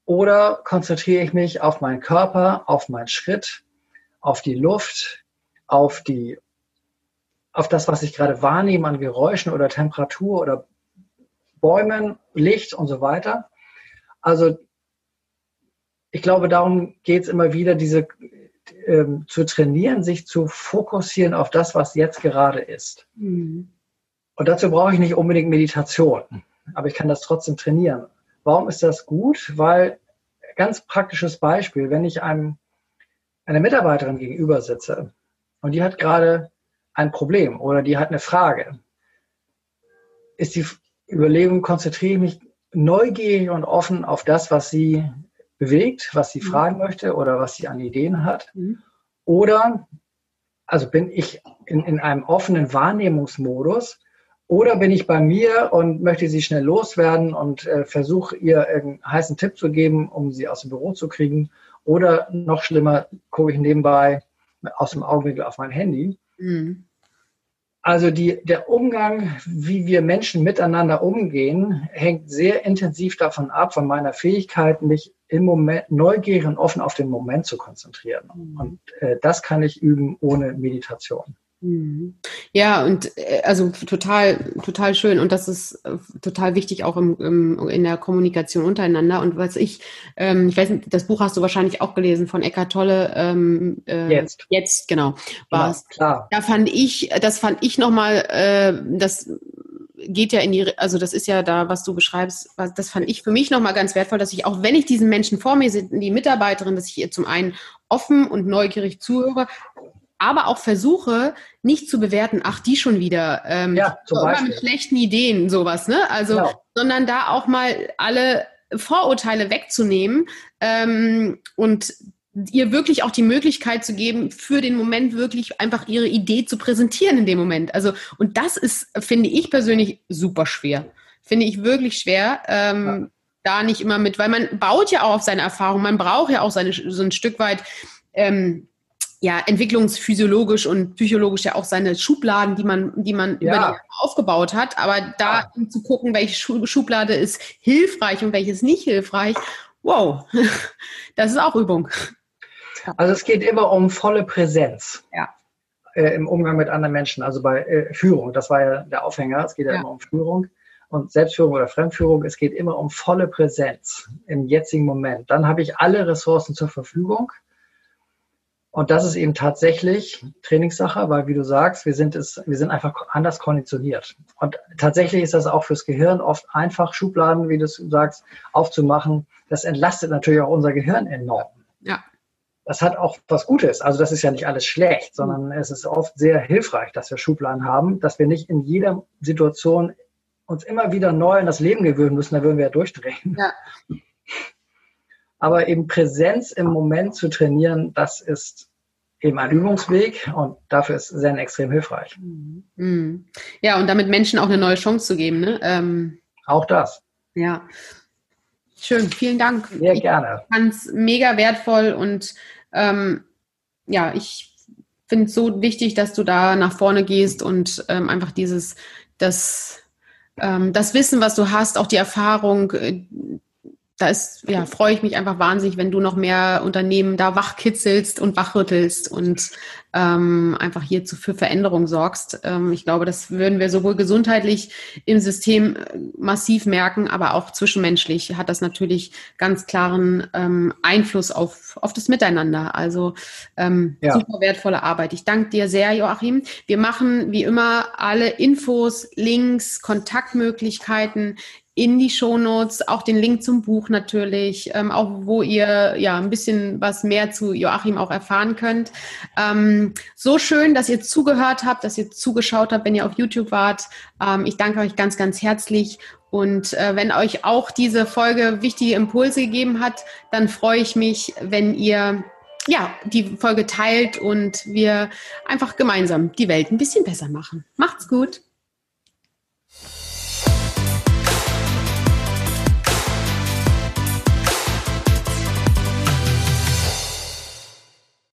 oder konzentriere ich mich auf meinen Körper, auf meinen Schritt, auf die Luft, auf die, auf das, was ich gerade wahrnehme an Geräuschen oder Temperatur oder Bäumen, Licht und so weiter. Also ich glaube, darum geht es immer wieder, diese ähm, zu trainieren, sich zu fokussieren auf das, was jetzt gerade ist. Mhm. Und dazu brauche ich nicht unbedingt Meditation, aber ich kann das trotzdem trainieren. Warum ist das gut? Weil, ganz praktisches Beispiel, wenn ich einem, einer Mitarbeiterin gegenüber sitze und die hat gerade ein Problem oder die hat eine Frage, ist die Überlegung, konzentriere ich mich neugierig und offen auf das, was sie bewegt, was sie mhm. fragen möchte oder was sie an Ideen hat. Mhm. Oder, also bin ich in, in einem offenen Wahrnehmungsmodus oder bin ich bei mir und möchte sie schnell loswerden und äh, versuche ihr einen heißen Tipp zu geben, um sie aus dem Büro zu kriegen. Oder noch schlimmer, gucke ich nebenbei aus dem Augenwinkel auf mein Handy. Mhm. Also die, der Umgang, wie wir Menschen miteinander umgehen, hängt sehr intensiv davon ab, von meiner Fähigkeit, mich im Moment neugierig und offen auf den Moment zu konzentrieren. Mhm. Und äh, das kann ich üben ohne Meditation. Mhm. Ja, und äh, also total, total schön. Und das ist äh, total wichtig auch im, im, in der Kommunikation untereinander. Und was ich, ähm, ich weiß nicht, das Buch hast du wahrscheinlich auch gelesen von Eckart Tolle. Ähm, äh, jetzt. Jetzt, genau. War ja, klar. Da fand ich, das fand ich nochmal, äh, das geht ja in die, also das ist ja da, was du beschreibst, was, das fand ich für mich nochmal ganz wertvoll, dass ich auch, wenn ich diesen Menschen vor mir sehe, die Mitarbeiterin, dass ich ihr zum einen offen und neugierig zuhöre, aber auch versuche, nicht zu bewerten, ach, die schon wieder. Ähm, ja, zum Beispiel. mit schlechten Ideen, sowas, ne? Also, genau. sondern da auch mal alle Vorurteile wegzunehmen ähm, und ihr wirklich auch die Möglichkeit zu geben, für den Moment wirklich einfach ihre Idee zu präsentieren in dem Moment. Also, und das ist, finde ich persönlich, super schwer. Finde ich wirklich schwer. Ähm, ja. Da nicht immer mit, weil man baut ja auch auf seine Erfahrung, man braucht ja auch seine, so ein Stück weit ähm, ja, entwicklungsphysiologisch und psychologisch ja auch seine Schubladen, die man, die man ja. über die Jahre aufgebaut hat. Aber da ja. zu gucken, welche Schublade ist hilfreich und welches nicht hilfreich, wow, das ist auch Übung. Also es geht immer um volle Präsenz. Ja. Äh, Im Umgang mit anderen Menschen, also bei äh, Führung, das war ja der Aufhänger, es geht ja, ja immer um Führung und Selbstführung oder Fremdführung, es geht immer um volle Präsenz im jetzigen Moment. Dann habe ich alle Ressourcen zur Verfügung und das ist eben tatsächlich Trainingssache, weil wie du sagst, wir sind es, wir sind einfach anders konditioniert. Und tatsächlich ist das auch fürs Gehirn oft einfach, Schubladen, wie du sagst, aufzumachen. Das entlastet natürlich auch unser Gehirn enorm. Ja. Das hat auch was Gutes. Also das ist ja nicht alles schlecht, sondern mhm. es ist oft sehr hilfreich, dass wir Schubladen haben, dass wir nicht in jeder Situation uns immer wieder neu an das Leben gewöhnen müssen, da würden wir ja durchdrehen. Ja. Aber eben Präsenz im Moment zu trainieren, das ist eben ein Übungsweg und dafür ist Zen extrem hilfreich. Mhm. Ja, und damit Menschen auch eine neue Chance zu geben. Ne? Ähm, auch das. Ja. Schön, vielen Dank. Sehr ich gerne. Ich fand es mega wertvoll und ähm, ja, ich finde es so wichtig, dass du da nach vorne gehst und ähm, einfach dieses, das, ähm, das Wissen, was du hast, auch die Erfahrung, äh, da ist, ja, freue ich mich einfach wahnsinnig, wenn du noch mehr Unternehmen da wachkitzelst und wachrüttelst und ähm, einfach hierzu für Veränderung sorgst. Ähm, ich glaube, das würden wir sowohl gesundheitlich im System äh, massiv merken, aber auch zwischenmenschlich hat das natürlich ganz klaren ähm, Einfluss auf, auf das Miteinander. Also ähm, ja. super wertvolle Arbeit. Ich danke dir sehr, Joachim. Wir machen wie immer alle Infos, Links, Kontaktmöglichkeiten in die Shownotes, auch den Link zum Buch natürlich, ähm, auch wo ihr ja ein bisschen was mehr zu Joachim auch erfahren könnt. Ähm, so schön, dass ihr zugehört habt, dass ihr zugeschaut habt, wenn ihr auf YouTube wart. Ähm, ich danke euch ganz, ganz herzlich. Und äh, wenn euch auch diese Folge wichtige Impulse gegeben hat, dann freue ich mich, wenn ihr ja, die Folge teilt und wir einfach gemeinsam die Welt ein bisschen besser machen. Macht's gut!